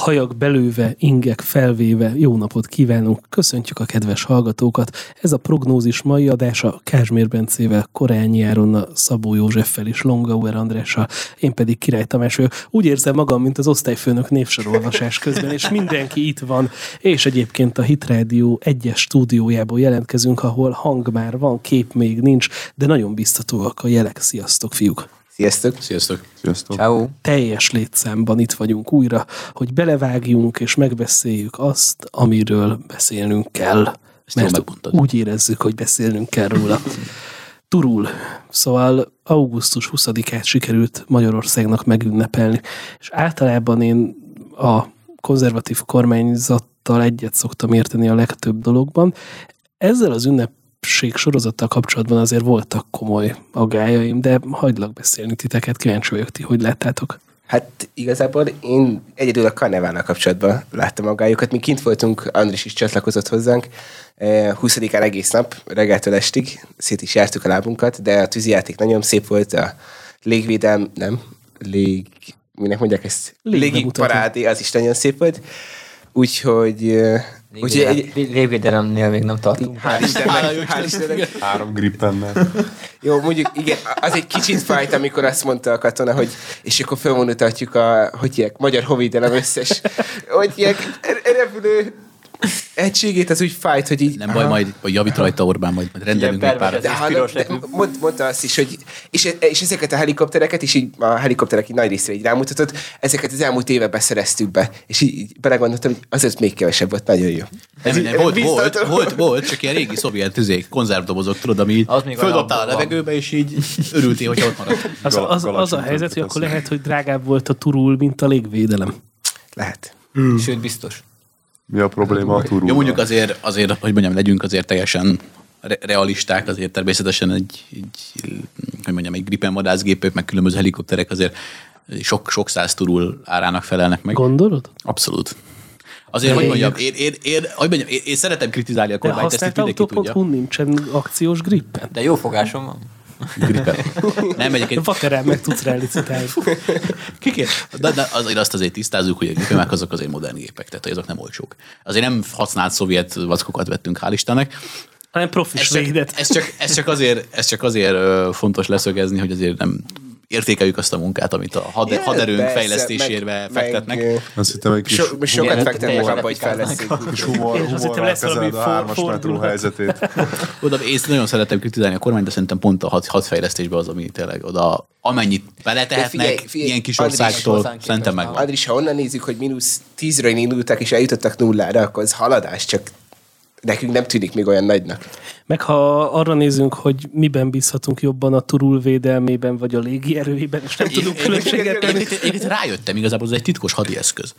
hajak belőve, ingek felvéve, jó napot kívánunk, köszöntjük a kedves hallgatókat. Ez a prognózis mai adása Kázsmér Bencével, Korányi Áronna, Szabó Józseffel és Longauer Andrással, én pedig Király Tamás vagyok. Úgy érzem magam, mint az osztályfőnök névsorolvasás közben, és mindenki itt van, és egyébként a Hit Radio egyes stúdiójából jelentkezünk, ahol hang már van, kép még nincs, de nagyon biztatóak a jelek. Sziasztok, fiúk! Sziasztok! Sziasztok! Sziasztok! Ciao. teljes létszámban itt vagyunk újra, hogy belevágjunk és megbeszéljük azt, amiről beszélnünk kell. Ezt Mert megmondtad. úgy érezzük, hogy beszélnünk kell róla. Turul. Szóval augusztus 20-át sikerült Magyarországnak megünnepelni. És általában én a konzervatív kormányzattal egyet szoktam érteni a legtöbb dologban. Ezzel az ünnepség sorozattal kapcsolatban azért voltak komoly aggájaim, de hagylak beszélni titeket, kíváncsi vagyok ti, hogy láttátok. Hát igazából én egyedül a karnevállal kapcsolatban láttam magájukat. Mi kint voltunk, Andris is csatlakozott hozzánk. Eh, 20-án egész nap, reggeltől estig, szét is jártuk a lábunkat, de a tűzijáték nagyon szép volt, a légvédelm, nem, lég, minek mondják ezt? Légbemutató. Légi parádé, az is nagyon szép volt. Úgyhogy, eh, úgyhogy Légvédelemnél még nem tartunk. hál' Istennek, hál' Istennek, Három grippennel. Jó, mondjuk igen, az egy kicsit fájt, amikor azt mondta a katona, hogy és akkor felvonutatjuk a, hogy hívják, magyar hovédelem összes, hogy hívják, repülő egységét, az úgy fájt, hogy így... Nem baj, majd vagy javít rajta Orbán, majd, majd rendelünk egy pár. pervers. de, piros de mond, mondta azt is, hogy és, és ezeket a helikoptereket is így a helikopterek így nagy részre így rámutatott, ezeket az elmúlt években szereztük be, és így, így belegondoltam, hogy azért még kevesebb volt, nagyon jó. Ez így- nem, volt, volt, volt, volt, csak ilyen régi szovjet tüzék, konzervdobozok, tudod, ami így Az még földobtál a levegőbe, és így örültél, hogyha ott maradt. Az, az, az a helyzet, hogy akkor lehet, hogy drágább volt a turul, mint a légvédelem. Lehet. Sőt, biztos. Mi a probléma a turul? Jó, mondjuk azért, azért, hogy mondjam, legyünk azért teljesen re- realisták, azért természetesen egy, egy hogy mondjam, egy Gripen vadászgépek, meg különböző helikopterek azért sok, sok száz turul árának felelnek meg. Gondolod? Abszolút. Azért, hogy mondjam, én, én, én, hogy mondjam, én, én szeretem kritizálni a kormányt, ezt itt mindenki tudja. nincsen akciós grippen. De jó fogásom van. Gripen. Nem, egyébként Vaterán meg tudsz rá licitálni. Kiké? De, de azért azt azért tisztázzuk, hogy a gépek azok azért modern gépek, tehát azok nem olcsók. Azért nem használt szovjet vackokat vettünk, hál' Istennek. Hanem profis Ez csak, védet. ez csak, ez csak azért, ez csak azért fontos leszögezni, hogy azért nem értékeljük azt a munkát, amit a had, haderőnk persze, fejlesztésére meg- fektetnek. meg, Azt hittem, egy kis, So, sokat Igen, fektetnek abba, hogy fejlesztik. kis humor, humorral lesz kezeled a hármas metró helyzetét. Oda, én nagyon szeretem kritizálni a kormányt, de szerintem pont a had, hadfejlesztésben az, ami tényleg oda, amennyit beletehetnek, figyelj, figyelj, ilyen kis Andris, országtól, szerintem megvan. Andris, ha onnan nézzük, hogy mínusz tízről indultak, és eljutottak nullára, akkor az haladás, csak nekünk nem tűnik még olyan nagynak. Meg ha arra nézünk, hogy miben bízhatunk jobban a turul védelmében, vagy a légierőjében, és nem tudunk különbséget tenni. Egyébként egyébként rájöttem igazából, ez egy titkos hadi eszköz.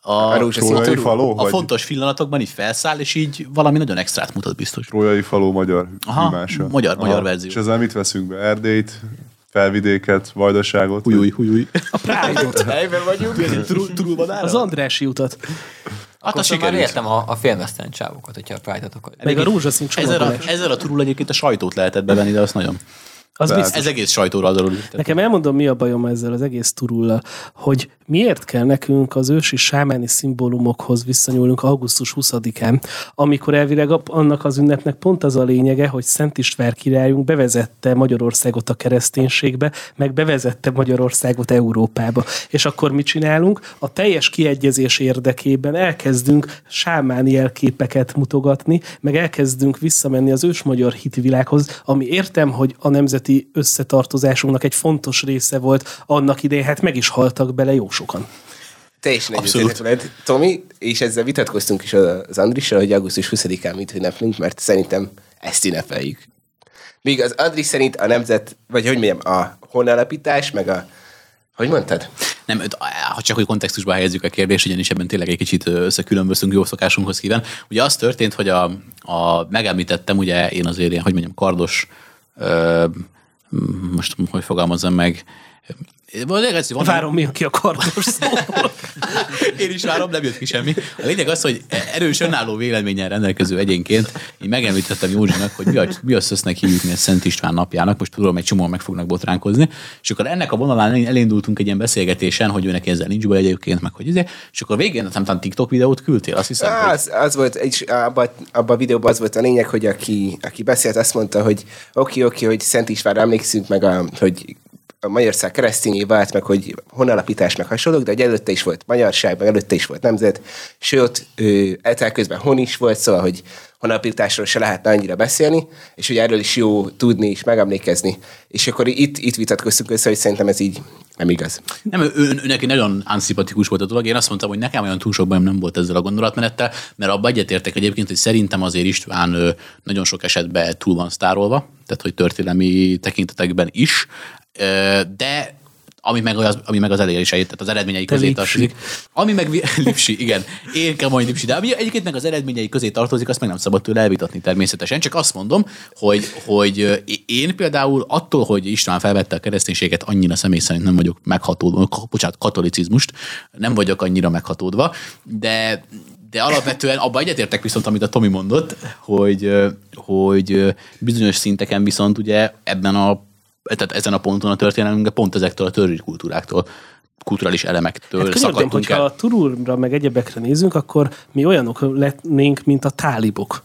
A, A turul. faló? a fontos pillanatokban így felszáll, és így valami nagyon extrát mutat biztos. Trójai faló magyar Aha, hűmása. magyar- magyar verzió. És ezzel mit veszünk be? Erdélyt, felvidéket, vajdaságot? Hújúj, hújúj. Helyben vagyunk. Az Andrási utat. Hát Akkor az már sikerült. értem a, a félmeztelen csávokat, hogyha a Pride-ot akarják. Meg a rózsaszín Ezzel a, ezzel a turul egyébként a sajtót lehetett bevenni, de azt nagyon. Az Tehát- biztos. Ez egész sajtóra adalul. Nekem elmondom, mi a bajom ezzel az egész turullal, hogy miért kell nekünk az ősi sámáni szimbólumokhoz visszanyúlnunk augusztus 20-án, amikor elvileg annak az ünnepnek pont az a lényege, hogy Szent István királyunk bevezette Magyarországot a kereszténységbe, meg bevezette Magyarországot Európába. És akkor mit csinálunk? A teljes kiegyezés érdekében elkezdünk sámáni jelképeket mutogatni, meg elkezdünk visszamenni az ősmagyar hitvilághoz, ami értem, hogy a nemzeti összetartozásunknak egy fontos része volt annak idején, hát meg is haltak bele jó sokan. Teljesen egyetértek veled, Tomi, és ezzel vitatkoztunk is az Andrissal, hogy augusztus 20-án mit ünneplünk, mert szerintem ezt ünnepeljük. Míg az Andris szerint a nemzet, vagy hogy mondjam, a honalapítás, meg a, hogy mondtad? Nem, ha csak hogy kontextusba helyezzük a kérdést, ugyanis ebben tényleg egy kicsit összekülönböztünk jó szokásunkhoz híven. Ugye az történt, hogy a, a megemlítettem, ugye én azért ilyen, hogy mondjam, kardos, ö, most hogy fogalmazzam meg, Van, ez van, Várom mi, aki a kardos szóból. Én is várom, nem jött ki semmi. A lényeg az, hogy erős önálló véleményen rendelkező egyénként én megemlítettem Józsinak, hogy mi a, mi a szösznek hívjuk mi a Szent István napjának, most tudom, egy csomóan meg fognak botránkozni, és akkor ennek a vonalán elindultunk egy ilyen beszélgetésen, hogy őnek ezzel nincs baj egyébként, meg hogy izé, és akkor a végén nem tudom, TikTok videót küldtél, azt hiszem, hogy Az, az volt, és abban abba a videóban az volt a lényeg, hogy aki, aki beszélt, azt mondta, hogy oké, oké, hogy Szent Istvánra emlékszünk meg, a, hogy a Magyarország keresztényé vált, meg hogy honalapítás, meg hasonlók, de hogy előtte is volt magyarság, meg előtte is volt nemzet, sőt, eltel közben hon is volt, szóval, hogy honalapításról se lehetne annyira beszélni, és hogy erről is jó tudni és megemlékezni. És akkor itt, itt vitatkoztunk össze, hogy szerintem ez így nem igaz. Nem, ő, ő, neki nagyon anszimpatikus volt a dolog. Én azt mondtam, hogy nekem olyan túl sok bajom nem volt ezzel a gondolatmenettel, mert abban egyetértek egyébként, hogy szerintem azért István ő, nagyon sok esetben túl van sztárolva, tehát hogy történelmi tekintetekben is, de ami meg, az, ami meg az elérései, tehát az eredményei közé tartozik. Ami meg Lipsi, igen. Én majd Lipsi, de ami egyébként meg az eredményei közé tartozik, azt meg nem szabad tőle elvitatni természetesen. Csak azt mondom, hogy, hogy én például attól, hogy István felvette a kereszténységet, annyira személy szerint nem vagyok meghatódva, bocsánat, katolicizmust, nem vagyok annyira meghatódva, de de alapvetően abban egyetértek viszont, amit a Tomi mondott, hogy, hogy bizonyos szinteken viszont ugye ebben a tehát ezen a ponton a történelmünkben pont ezektől a törvény kultúráktól, kulturális elemektől Hát könyörgöm, hogyha el. a Turulra meg egyebekre nézünk, akkor mi olyanok lennénk, mint a tálibok.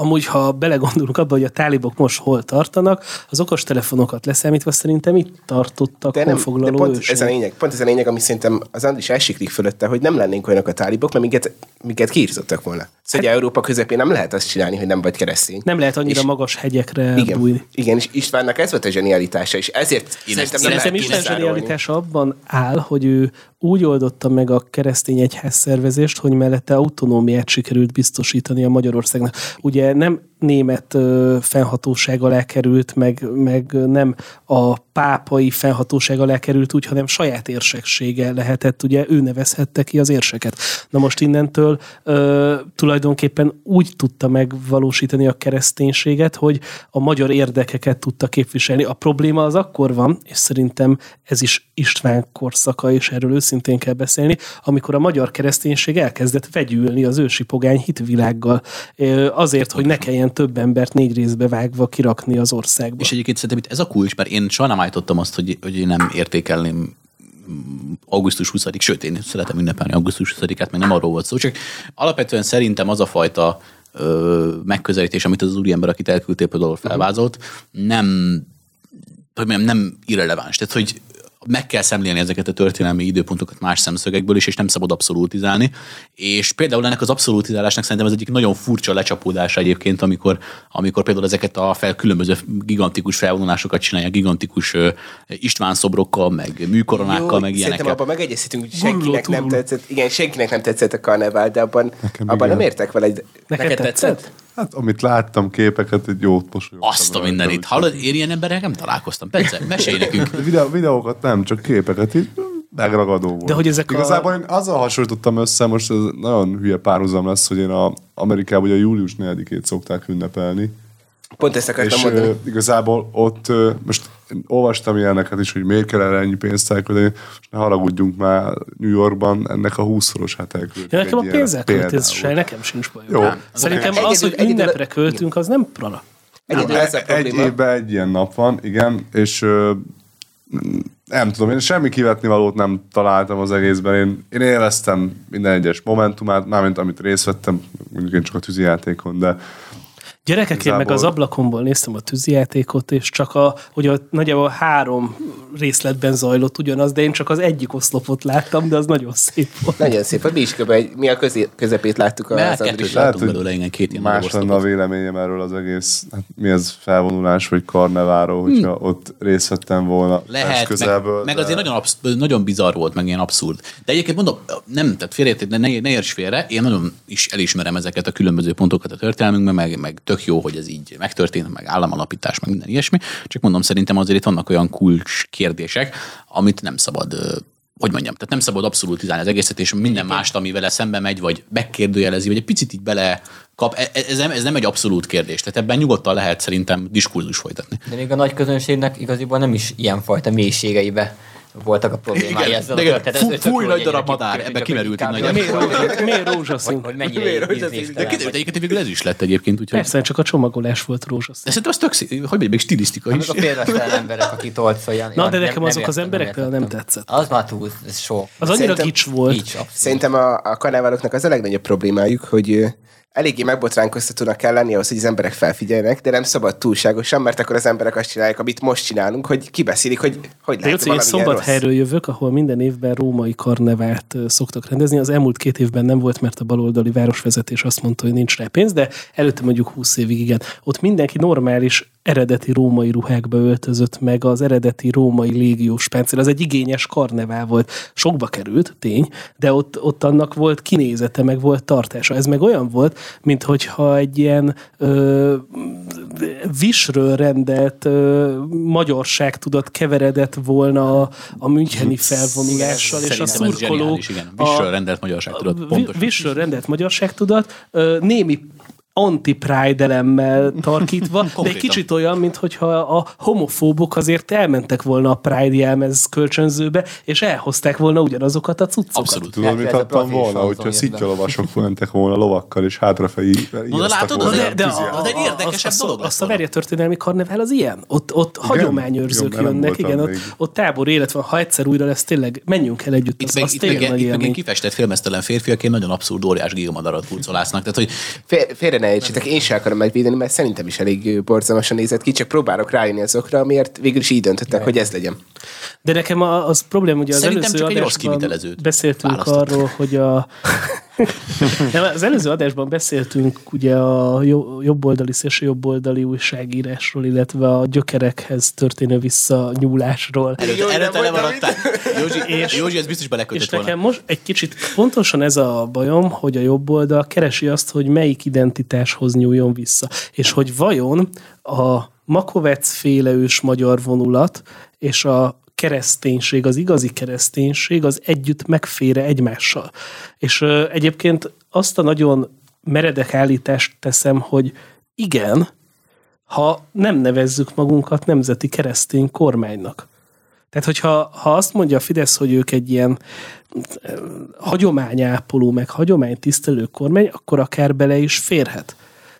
Amúgy, ha belegondolunk abba, hogy a tálibok most hol tartanak, az okostelefonokat leszámítva szerintem itt tartottak De, nem, de honfoglaló pont ez a lényeg, pont ez a lényeg, ami szerintem az Andris elsiklik fölötte, hogy nem lennénk olyanok a tálibok, mert minket, minket kiírtottak volna. Szóval hát, Európa közepén nem lehet azt csinálni, hogy nem vagy keresztény. Nem lehet annyira És- magas hegyekre Igen, bújni. igen, és Istvánnak ez volt a zsenialitása, és ezért Én szerintem ezt- nem Szerintem Isten zsenialitása abban áll, hogy ő úgy oldotta meg a keresztény egyház szervezést, hogy mellette autonómiát sikerült biztosítani a Magyarországnak. Ugye nem német fennhatóság alá került, meg, meg nem a pápai fennhatóság alá került úgy, hanem saját érseksége lehetett, ugye ő nevezhette ki az érseket. Na most innentől ö, tulajdonképpen úgy tudta megvalósítani a kereszténységet, hogy a magyar érdekeket tudta képviselni. A probléma az akkor van, és szerintem ez is István korszaka, és erről őszintén kell beszélni, amikor a magyar kereszténység elkezdett vegyülni az ősi pogány hitvilággal. Ö, Azért, hogy ne kelljen több embert négy részbe vágva kirakni az országba. És egyébként szerintem itt ez a kulcs, mert én soha nem állítottam azt, hogy, hogy én nem értékelném augusztus 20 sőt, én szeretem ünnepelni augusztus 20-át, meg nem arról volt szó, csak alapvetően szerintem az a fajta ö, megközelítés, amit az úriember, akit elküldtél például felvázolt, nem, hogy mondjam, nem irreleváns. Tehát, hogy meg kell szemlélni ezeket a történelmi időpontokat más szemszögekből is, és nem szabad abszolútizálni. És például ennek az abszolútizálásnak szerintem ez egyik nagyon furcsa lecsapódása egyébként, amikor, amikor például ezeket a fel, különböző gigantikus felvonulásokat csinálják, gigantikus István szobrokkal, meg műkoronákkal, Jó, meg Szerintem ilyenekkel. abban megegyezhetünk, hogy senkinek nem tetszett, igen, senkinek nem tetszett a karnevál, de abban, Nekem abban igen. nem értek vele. Egy, Neked tetszett? Hát, amit láttam képeket, egy jót mosolyogtam. Azt a mindenit. Hallod, én ilyen emberrel nem találkoztam. Persze, mesélj nekünk. De videó, videókat nem, csak képeket így megragadó volt. De hogy ezek a- Igazából én azzal hasonlítottam össze, most ez nagyon hülye párhuzam lesz, hogy én a Amerikában ugye július 4-ét szokták ünnepelni. Pont ezt akartam És mondani. igazából ott most olvastam ilyeneket is, hogy miért kell erre ennyi pénzt elküldeni, és ne haragudjunk már New Yorkban, ennek a 20-szoros hát elküldtük. Ja, nekem a költéssel nekem sincs bajom. Jó. Szerintem Egyedül- az, hogy egyedül- ünnepre költünk, az nem prana. Egyedül ez a egy évben egy ilyen nap van, igen, és nem tudom, én semmi kivetni valót nem találtam az egészben. Én, én élveztem minden egyes momentumát, mármint amit részt vettem, mondjuk én csak a tűzijátékon, de Gyerekek, én meg az ablakomból néztem a tűzijátékot, és csak a, ugye nagyjából három részletben zajlott ugyanaz, de én csak az egyik oszlopot láttam, de az nagyon szép volt. Nagyon szép, a mi is kb. egy- mi a közé, közepét láttuk az kettőt Andris. Lehet, látunk hogy belőle, igen, két ilyen más lenne a véleményem erről az egész, hát mi ez felvonulás, vagy karneváról, hogyha hmm. ott részt vettem volna Lehet, közelből. meg, meg de- azért nagyon, absz- nagyon bizarr volt, meg ilyen abszurd. De egyébként mondom, nem, tehát félreértés, de ne, ne érts félre, én nagyon is elismerem ezeket a különböző pontokat a történelmünkben, meg, meg tök jó, hogy ez így megtörtént, meg államalapítás, meg minden ilyesmi. Csak mondom, szerintem azért itt vannak olyan kulcs kérdések, amit nem szabad hogy mondjam, tehát nem szabad abszolútizálni az egészet, és minden mást, ami vele szembe megy, vagy megkérdőjelezi, vagy egy picit így bele kap, e- ez nem, ez nem egy abszolút kérdés. Tehát ebben nyugodtan lehet szerintem diskurzus folytatni. De még a nagy közönségnek igaziból nem is ilyenfajta mélységeibe voltak a problémái Igen, ezzel de a igen, történetet. fú- fúj, nagy darab madár, ebbe egy kimerült kb. nagy- Miért, rózsaszín? hogy mennyire De kiderült egyébként végül ez is lett egyébként, úgyhogy... Persze, csak a csomagolás volt rózsaszín. De szerintem az tök, hogy mondjam, még stilisztika is. Azok a félmeztelen emberek, akik tolcoljan. Na, Ja, de nekem azok az értem, emberek például nem tetszett. Az már túl, ez sok. Az annyira kics volt. Szerintem a, karneváloknak az a legnagyobb problémájuk, hogy eléggé megbotránkoztatónak kell lenni ahhoz, hogy az emberek felfigyeljenek, de nem szabad túlságosan, mert akkor az emberek azt csinálják, amit most csinálunk, hogy kibeszélik, hogy hogy lehet Jóci, én valami ilyen rossz. szombathelyről jövök, ahol minden évben római karnevált szoktak rendezni. Az elmúlt két évben nem volt, mert a baloldali városvezetés azt mondta, hogy nincs rá pénz, de előtte mondjuk 20 évig igen. Ott mindenki normális eredeti római ruhákba öltözött meg, az eredeti római légiós páncél. Az egy igényes karnevál volt. Sokba került, tény, de ott, ott annak volt kinézete, meg volt tartása. Ez meg olyan volt, mint hogyha egy ilyen ö, visről rendelt ö, magyarság tudott keveredett volna a, a müncheni felvonulással, és a szurkolók... zseniális, igen. Visről rendelt magyarság, pontosan. Visről rendelt magyarságtudat, ö, némi anti-pride elemmel tarkítva, de egy kicsit olyan, mintha a homofóbok azért elmentek volna a Pride jelmez kölcsönzőbe, és elhozták volna ugyanazokat a cuccokat. Abszolút. Tudod, mit adtam volna, hogyha szitjalovasok mentek volna lovakkal, és hátrafejű Na, de látod, az De, egy- de Az a, egy a, érdekesebb azt, dolog azt, a volna. verjetörténelmi karnevál az ilyen. Ott, ott hagyományőrzők jönnek, igen, ott, ott tábor élet van. Ha egyszer újra lesz, tényleg menjünk el együtt. Itt Az, meg, az itt, meg, itt meg élmény. kifestett filmesztelen férfiaként nagyon abszurd óriás gigamadarat hurcolásznak. Tehát, hogy Fél, félre ne értsétek, én sem akarom megvédeni, mert szerintem is elég borzalmasan nézett ki, csak próbálok rájönni azokra, amiért végül is így döntöttek, hogy ez legyen. De nekem a- az probléma, ugye az Szerintem előző csak egy rossz beszéltünk arról, hogy a... Nem, az előző adásban beszéltünk ugye a jo- jobboldali, szélső jobboldali újságírásról, illetve a gyökerekhez történő visszanyúlásról. Jó, előtte, lemaradtál. Józsi, És- Józsi, ez biztos És belekötött nekem volna. most egy kicsit pontosan ez a bajom, hogy a jobb oldal keresi azt, hogy melyik identitáshoz nyúljon vissza. És hogy vajon a Makovec féle ős magyar vonulat és a kereszténység, az igazi kereszténység az együtt megfére egymással. És ö, egyébként azt a nagyon meredek állítást teszem, hogy igen, ha nem nevezzük magunkat nemzeti keresztény kormánynak. Tehát, hogyha ha azt mondja a Fidesz, hogy ők egy ilyen hagyományápoló, meg hagyománytisztelő kormány, akkor akár bele is férhet.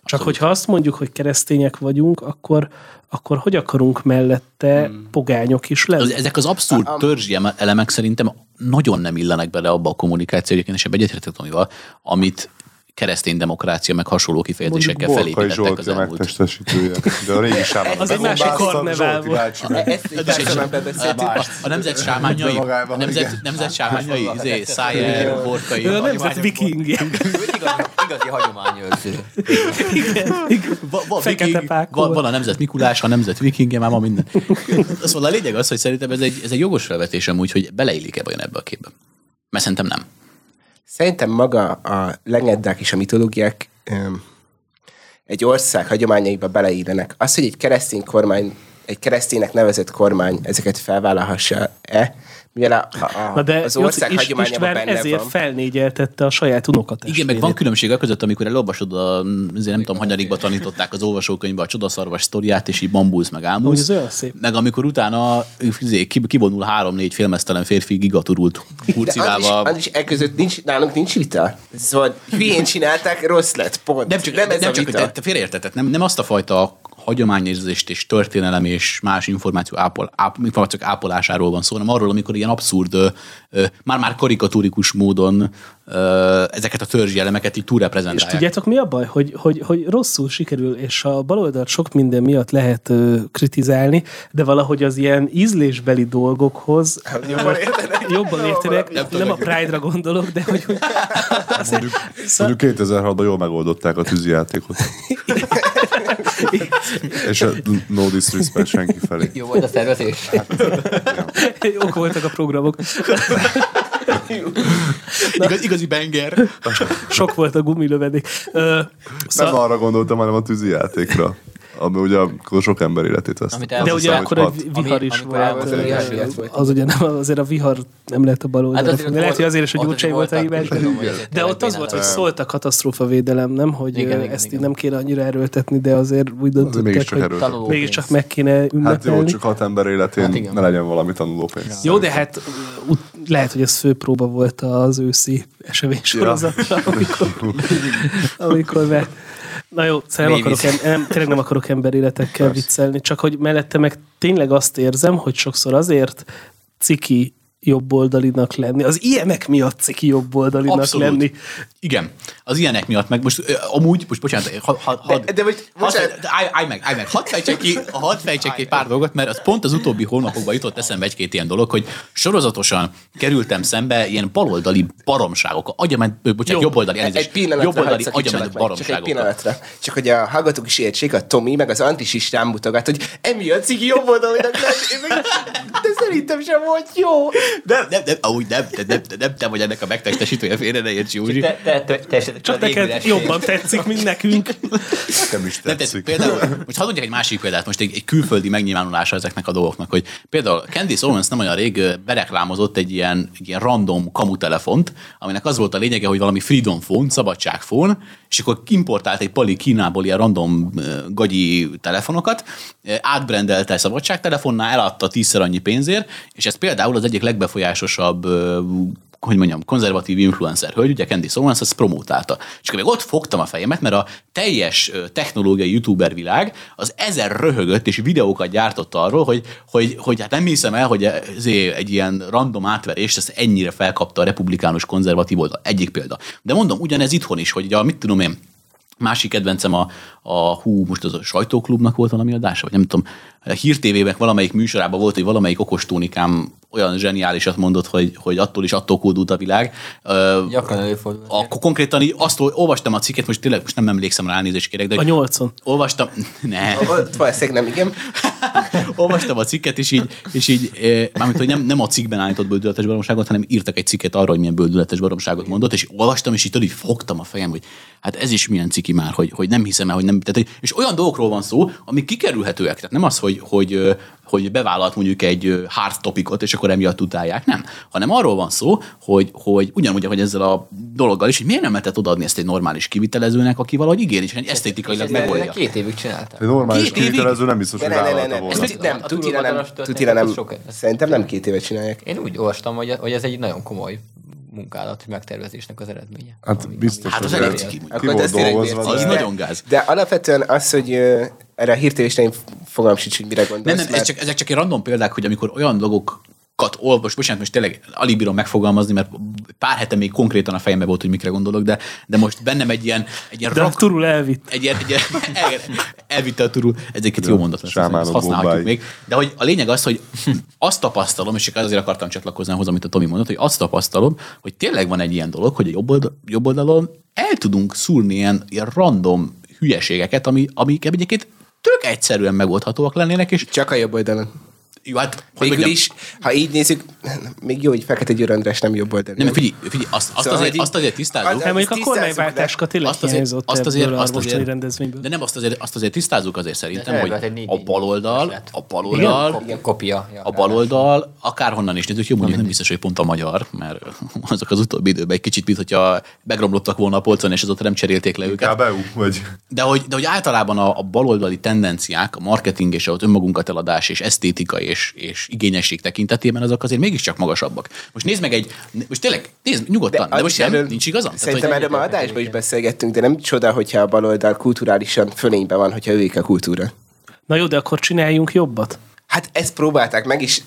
Csak hogyha azt mondjuk, hogy keresztények vagyunk, akkor, akkor hogy akarunk mellette hmm. pogányok is lenni? Ezek az abszurd törzsi eme- elemek szerintem nagyon nem illenek bele abba a kommunikáció, egyébként és ebbe egyetértek Tomival, amit keresztény demokrácia, meg hasonló kifejezésekkel felépítettek az Zsolti a elmúlt. megtestesítője. De a régi sámán. Az egy másik karnevál. A, nemzet sámányai, magában, a nemzet, nemzet sámányai, izé, Szájer, Borkai. A nemzet vikingje. Ő igazi, hagyományőrző. Va- van, viking, a nemzet Mikulás, a nemzet vikingje, már van minden. Szóval a lényeg az, hogy szerintem ez egy, ez egy jogos felvetésem úgy, hogy beleillik-e vajon ebbe a képbe. Mert szerintem nem. Szerintem maga a legendák és a mitológiák egy ország hagyományaiba beleírenek. Az, hogy egy keresztény kormány, egy kereszténynek nevezett kormány ezeket felvállalhassa-e, mivel a, a, Na de az ország Jóci, hagyományában István benne ezért van. felnégyeltette a saját unokatestvérét. Igen, meg van különbség a között, amikor elolvasod a, azért nem tudom, hanyadikba tanították az olvasókönyvbe a csodaszarvas sztoriát, és így bambulsz, meg ámulsz. ez olyan szép. Meg amikor utána izé, ki- kivonul három-négy félmeztelen férfi gigaturult De az is, az is e között nincs, nálunk nincs vita. Szóval hülyén csinálták, rossz lett, pont. Nem csak, nem ez nem a csak vita. te, te félreértetted, nem, nem azt a fajta hagyományérzést és történelem és más információ ápol, áp, információk ápolásáról van szó, hanem arról, amikor ilyen abszurd, már-már karikatúrikus módon ezeket a törzsi elemeket így És túlreprezentálják. tudjátok mi a baj? Hogy, hogy, hogy rosszul sikerül, és a baloldalt sok minden miatt lehet ö, kritizálni, de valahogy az ilyen ízlésbeli dolgokhoz Jobban értenek. jobban értenek, Nem nem, nem a Pride-ra gondolok, de hogy, hogy Mondjuk, mondjuk 2006-ban jól megoldották a tűzijátékot. És a no disrespect senki felé. Jó volt a szervezés. jók voltak a programok. Igaz, igazi banger. Sok volt a gumilövedék. Ö, Nem Szóval, arra gondoltam, hanem a tűzijátékra. Ami ugye akkor sok ember életét Azt De ugye akkor egy vihar is volt. Az ugye nem, azért a vihar nem lehet a bal oldalra azért fogni. Lehet, hogy azért is, hogy Gyurcsány volt a hibás. De ott az volt, hogy szólt a katasztrófavédelem, nem? Hogy ezt így nem kéne annyira erőltetni, de azért úgy döntöttek, hogy mégiscsak meg kéne Hát jó, ünnepelni. csak hat ember életén Hát hát ne legyen valami tanulópénz. Jó, de hát lehet, hogy ez főpróba volt az őszi esemény sorozatra, amikor, amikor be... Na jó, szóval nem, akarok, em- nem, tényleg nem akarok emberéletekkel viccelni, csak hogy mellette meg tényleg azt érzem, hogy sokszor azért ciki jobboldalinak lenni, az ilyenek miatt ciki jobboldalinak Abszolút. lenni. Igen, az ilyenek miatt, meg most amúgy, most bocsánat, ha, ha, ha, De- de most- hadd, bocsánat. de állj, állj meg, állj meg, hadd fejtsek ki, hadd fejtsek ki egy pár dolgot, mert az pont az utóbbi hónapokban jutott eszembe egy-két ilyen dolog, hogy sorozatosan kerültem szembe ilyen baloldali baromságok, agyament, bocsánat, Jó. jobboldali, elnézést, Egy pillanatra jobboldali agyament meg, Csak egy pillanatra. Csak hogy a hallgatók is értsék, a Tomi meg az Antis is rám mutogat, hogy emiatt cigi jobb oldalinak lenni. De szerintem sem volt jó. Nem, nem, nem, amúgy nem, nem, nem, nem, nem, te vagy ennek a megtestesítője, félre ne érts, Józsi. Te, te, te, te, te, Csak neked jobban tetszik, mint nekünk. Nekem is Nem, tetszik. például, most hadd mondjak egy másik példát, most egy, egy külföldi megnyilvánulása ezeknek a dolgoknak, hogy például Candice Owens nem olyan rég bereklámozott egy ilyen, egy ilyen random kamutelefont, aminek az volt a lényege, hogy valami freedom phone, szabadságfón, és akkor importált egy pali Kínából ilyen random gagyi telefonokat, átbrendelte szabadságtelefonnál, eladta tízszer annyi pénzért, és ez például az egyik legbefolyásosabb hogy mondjam, konzervatív influencer hölgy, ugye Candice Owens, azt promótálta. Akkor még ott fogtam a fejemet, mert a teljes technológiai youtuber világ az ezer röhögött és videókat gyártott arról, hogy, hogy, hogy hát nem hiszem el, hogy ezért egy ilyen random átverést ezt ennyire felkapta a republikánus konzervatív oldal. Egyik példa. De mondom, ugyanez itthon is, hogy a, mit tudom én, Másik kedvencem a, a hú, most az a sajtóklubnak volt valami adása, vagy nem tudom, a Hír TV-nek valamelyik műsorában volt, hogy valamelyik okostónikám olyan zseniálisat mondott, hogy, hogy attól is attól kódult a világ. Gyakran előfordul. akkor konkrétan így azt ol- olvastam a cikket, most tényleg most nem emlékszem rá, elnézést kérek, de A nyolcon. olvastam, ne, valószínűleg nem, igen. olvastam a cikket, és így, és így mármint, hogy nem, nem a cikkben állított bődületes baromságot, hanem írtak egy cikket arról, hogy milyen bődületes baromságot mondott, és olvastam, és így így fogtam a fejem, hogy hát ez is milyen ciki már, hogy, hogy nem hiszem el, hogy nem. Tehát, és olyan dolgokról van szó, amik kikerülhetőek. Tehát nem az, hogy, hogy, hogy bevállalt mondjuk egy hard topicot, és akkor emiatt utálják, nem. Hanem arról van szó, hogy, hogy ugyanúgy, hogy ezzel a dologgal is, hogy miért nem lehetett odaadni ezt egy normális kivitelezőnek, aki valahogy igény és egy esztétikailag megoldja. Két évig csináltál. Egy normális Két évig? kivitelező nem biztos, hogy vállalta volna. Ezt nem, A tutira nem, tutira nem, szerintem nem két éve csinálják. Én úgy olvastam, hogy, hogy ez egy nagyon komoly munkálat, megtervezésnek az eredménye. Hát Ami- biztos, Hát az elég ez- ciki. ki Akkor ez dolgozva, Az nagyon gáz. De alapvetően az, hogy erre a hírtérésnél fogalmam sincs, hogy mire gondolsz. Nem, nem, ez mert- csak, ezek csak egy random példák, hogy amikor olyan dolgokat olvas, bocsánat, most tényleg alig bírom megfogalmazni, mert pár hete még konkrétan a fejembe volt, hogy mikre gondolok, de, de most bennem egy ilyen, egy ilyen De a rak, turul elvitt. egy ilyen, egy ilyen el, elvitte a turul, ez egy jó mondat lesz, ezt használhatjuk még. De hogy a lényeg az, hogy azt tapasztalom, és csak azért akartam csatlakozni ahhoz, amit a Tomi mondott, hogy azt tapasztalom, hogy tényleg van egy ilyen dolog, hogy a jobb, oldal, jobb oldalon el tudunk szúrni ilyen, ilyen random hülyeségeket, ami, amik egyébként tök egyszerűen megoldhatóak lennének, és Csak a jobb oldalon. Jó, hát, hogy Végül is, ha így nézzük, még jó, hogy Fekete Győr András nem jobb oldalon. Nem, figyelj, figyelj azt, azt, Szóval, azért, azt azért tisztázzuk. Az- Hát mondjuk a kormányváltáska tényleg azt azért, azt azért, azt azért, rendezvényből. de nem azt azért, azt azért tisztázzuk azért szerintem, De hogy a baloldal, a baloldal, kopia. A baloldal, akárhonnan is nézzük, jó, mondjuk nem biztos, hogy pont a magyar, mert azok az utóbbi időben egy kicsit, mint hogyha megromlottak volna a polcon, és azóta nem cserélték le őket. Vagy De hogy, de hogy általában a, a baloldali tendenciák, a marketing és az önmagunkat eladás és esztétika és, és igényesség tekintetében azok azért mégiscsak magasabbak. Most nézd meg egy, most tényleg, nézd nyugodtan, de, de most nem, nincs igazam? Szerintem erről ma adásban is beszélgettünk, de nem csoda, hogyha a baloldal kulturálisan fölényben van, hogyha ők a kultúra. Na jó, de akkor csináljunk jobbat. Hát ezt próbálták meg, és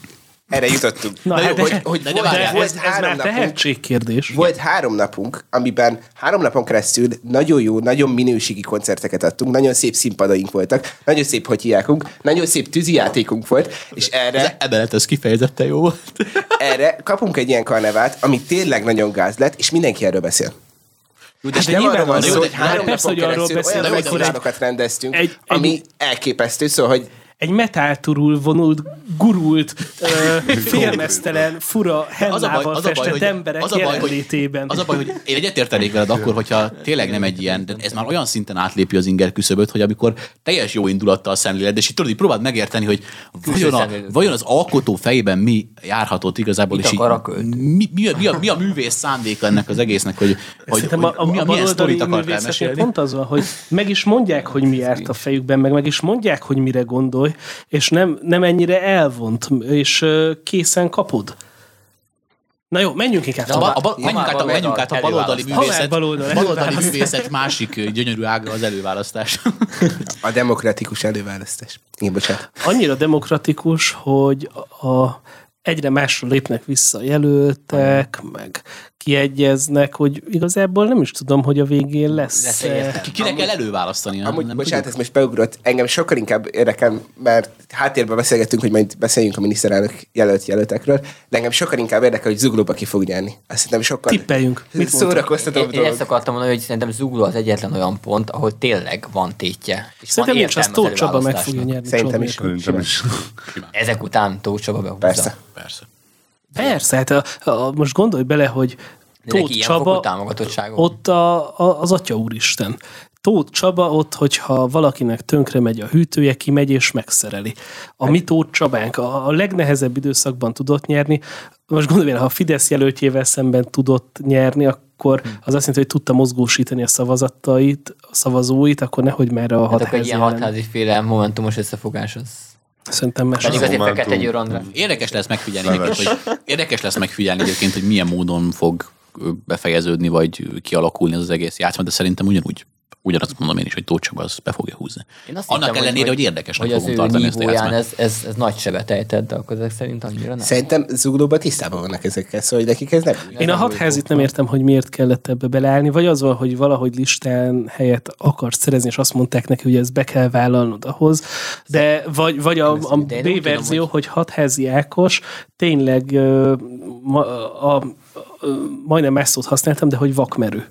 erre jutottunk. Na, Na hát jó, de, hogy, hogy de, volt, de volt ez, ez három már napunk, tehetségkérdés. Volt három napunk, amiben három napon keresztül nagyon jó, nagyon minőségi koncerteket adtunk, nagyon szép színpadaink voltak, nagyon szép hotyjákunk, nagyon szép tűzijátékunk volt, és az erre, ebelet ez kifejezetten jó volt. erre kapunk egy ilyen karnevát, ami tényleg nagyon gáz lett, és mindenki erről beszél. Jó, de És de nem arról van az, szó, jó, hogy három persze, napon hogy arról keresztül beszél, olyan egy- fesztiválokat rendeztünk, egy- egy- ami elképesztő, szóval, hogy egy metálturul vonult, gurult, ö, félmeztelen, fura, hellával festett emberek az a baj, hogy, jelenlétében. az a baj, hogy én egyetértenék veled akkor, hogyha tényleg nem egy ilyen, de ez már olyan szinten átlépi az inger küszöböt, hogy amikor teljes jó indulattal szemléled, és így tudod, így próbáld megérteni, hogy vajon, a, vajon az alkotó fejében mi járhatott igazából, Mit és így, akar a költő? mi, mi, a, mi, a, mi a művész szándék ennek az egésznek, hogy, hogy, hogy a, a, mi, a a, milyen sztorit akart elmesélni. pont az van, hogy meg is mondják, hogy mi járt a fejükben, meg meg is mondják, hogy mire és nem, nem ennyire elvont, és készen kapod. Na jó, menjünk inkább De A, tovább. ba, a, ba, menjünk át, a, menjünk át a baloldali művészet, baloldali előválasztás. művészet másik gyönyörű ága az előválasztás. A demokratikus előválasztás. Igen, bocsánat. Annyira demokratikus, hogy a, egyre másra lépnek vissza a jelöltek, meg kiegyeznek, hogy igazából nem is tudom, hogy a végén lesz. Lesz Kinek kell előválasztani? Amúgy, nem bocsánat, tudjuk. ez most beugrott. Engem sokkal inkább érdekel, mert háttérben beszélgettünk, hogy majd beszéljünk a miniszterelnök jelölt jelöltekről, de engem sokkal inkább érdekel, hogy zuglóba ki fog nyerni. Azt szerintem sokkal Tippeljünk. Mit mondtok? szórakoztatóbb Én, én ezt akartam mondani, hogy szerintem Zugló az egyetlen olyan pont, ahol tényleg van tétje. És Szerintem van nincs, az Tóth Csaba meg fogja nyerni. Szerintem is. Szerintem is. Ezek után Tóth Csaba behúzza. Persze. Persze. Persze, hát a, a, most gondolj bele, hogy Tóth Csaba, ott a, a, az Atya Úristen. Tóth Csaba ott, hogyha valakinek tönkre megy a hűtője, kimegy és megszereli. A mi Tóth Csabánk a, a legnehezebb időszakban tudott nyerni. Most gondolj ha a Fidesz jelöltjével szemben tudott nyerni, akkor az azt jelenti, hogy tudta mozgósítani a szavazatait, a szavazóit, akkor nehogy már a Hát akkor egy hatházi ilyen hatházi féle momentumos összefogás az. Szerintem más. Pedig azért Győr András. Érdekes lesz megfigyelni egyébként, hogy, érdekes lesz megfigyelni egyébként, hogy milyen módon fog befejeződni, vagy kialakulni ez az egész játszma, de szerintem ugyanúgy ugyanazt mondom én is, hogy Tóth Csaba az be fogja húzni. Én azt Annak hittem, ellenére, hogy, érdekesnek hogy az fogom tartani ezt a ez, ez, ez, nagy sebet ejtett, de akkor ezek szerint annyira nem. Szerintem zuglóban tisztában vannak ezekkel, szóval hogy nekik ez nem. Én a hatházit nem értem, hogy miért kellett ebbe beleállni, vagy az van, hogy valahogy listán helyet akarsz szerezni, és azt mondták neki, hogy ezt be kell vállalnod ahhoz, de vagy, vagy a, a B verzió, hogy- hogy hatházi Ákos tényleg a, a, majdnem ezt szót használtam, de hogy vakmerő.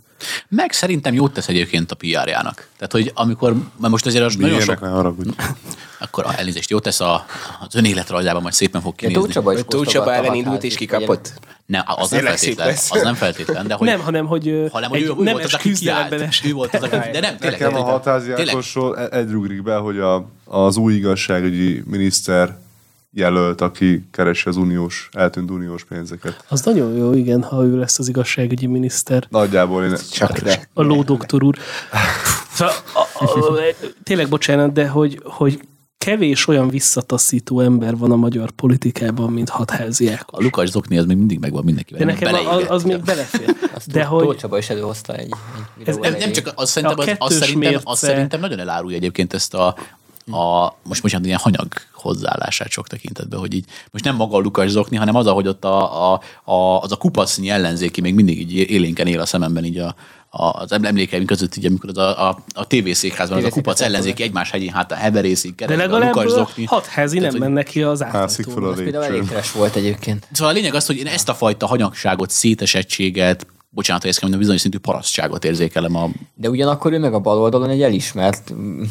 Meg szerintem jót tesz egyébként a PR-jának. Tehát, hogy amikor, mert most azért az nagyon Milyenek, sok, ne akkor a elnézést jót tesz a, az önéletrajzában, majd szépen fog kinézni. Tóth Csaba is Tóth Csaba osztogatta ellen a indult és kikapott. Nem, az nem feltétlen, lesz. az nem feltétlen, de hogy, nem, hanem, hogy hanem, hogy egy ő, ő volt az, aki kiállt. Ő volt az, aki, de nem, tényleg. Nekem a tényleg, hatázi tényleg, Ákosról e- egy rugrik be, hogy a, az új igazságügyi miniszter jelölt, aki keresi az uniós, eltűnt uniós pénzeket. Az nagyon jó, igen, ha ő lesz az igazságügyi miniszter. Nagyjából én... Csak ne. A lódoktor úr. Szóval, a, a, tényleg bocsánat, de hogy, hogy kevés olyan visszataszító ember van a magyar politikában, mint hatházi Ákos. A Lukas Zokni az még mindig megvan mindenkivel. De nekem az, az még belefér. Azt De hogy Tóth Csaba is előhozta egy, egy Ez- videó nem, csak, az szerintem, A az, az, szerintem, az szerintem nagyon elárulja egyébként ezt a, a most most ilyen hanyag hozzáállását sok tekintetben, hogy így most nem maga a Lukas Zokni, hanem az, ahogy ott a, a, a, az a kupasznyi ellenzéki még mindig így élénken él a szememben így a, a, az emlékeim között, így, amikor az a, a, a tévészékházban az a kupac ellenzéki egymás hegyén hátán heverészik, de keresztül a legalább Lukas a Zokni. hatházi nem Tehát, hogy- mennek ki az a átlától. Ez például elég volt egyébként. Szóval a lényeg az, hogy én ezt a fajta hanyagságot, szétesettséget, bocsánat, hogy ezt kell bizonyos szintű parasztságot érzékelem a De ugyanakkor ő meg a bal oldalon egy elismert mm,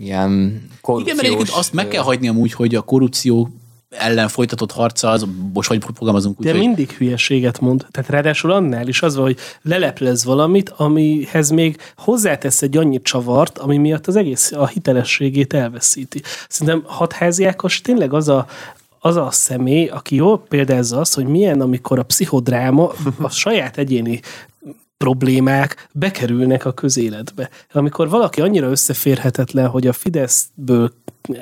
ilyen korrupciós... Igen, mert egyébként azt meg kell hagyni amúgy, hogy a korrupció ellen folytatott harca, az, most hogy fogalmazunk úgy, De hogy mindig hülyeséget mond. Tehát ráadásul annál is az van, hogy leleplez valamit, amihez még hozzátesz egy annyi csavart, ami miatt az egész a hitelességét elveszíti. Szerintem hatházi Ákos tényleg az a, az a személy, aki jól példázza azt, hogy milyen, amikor a pszichodráma a saját egyéni problémák bekerülnek a közéletbe. Amikor valaki annyira összeférhetetlen, hogy a Fideszből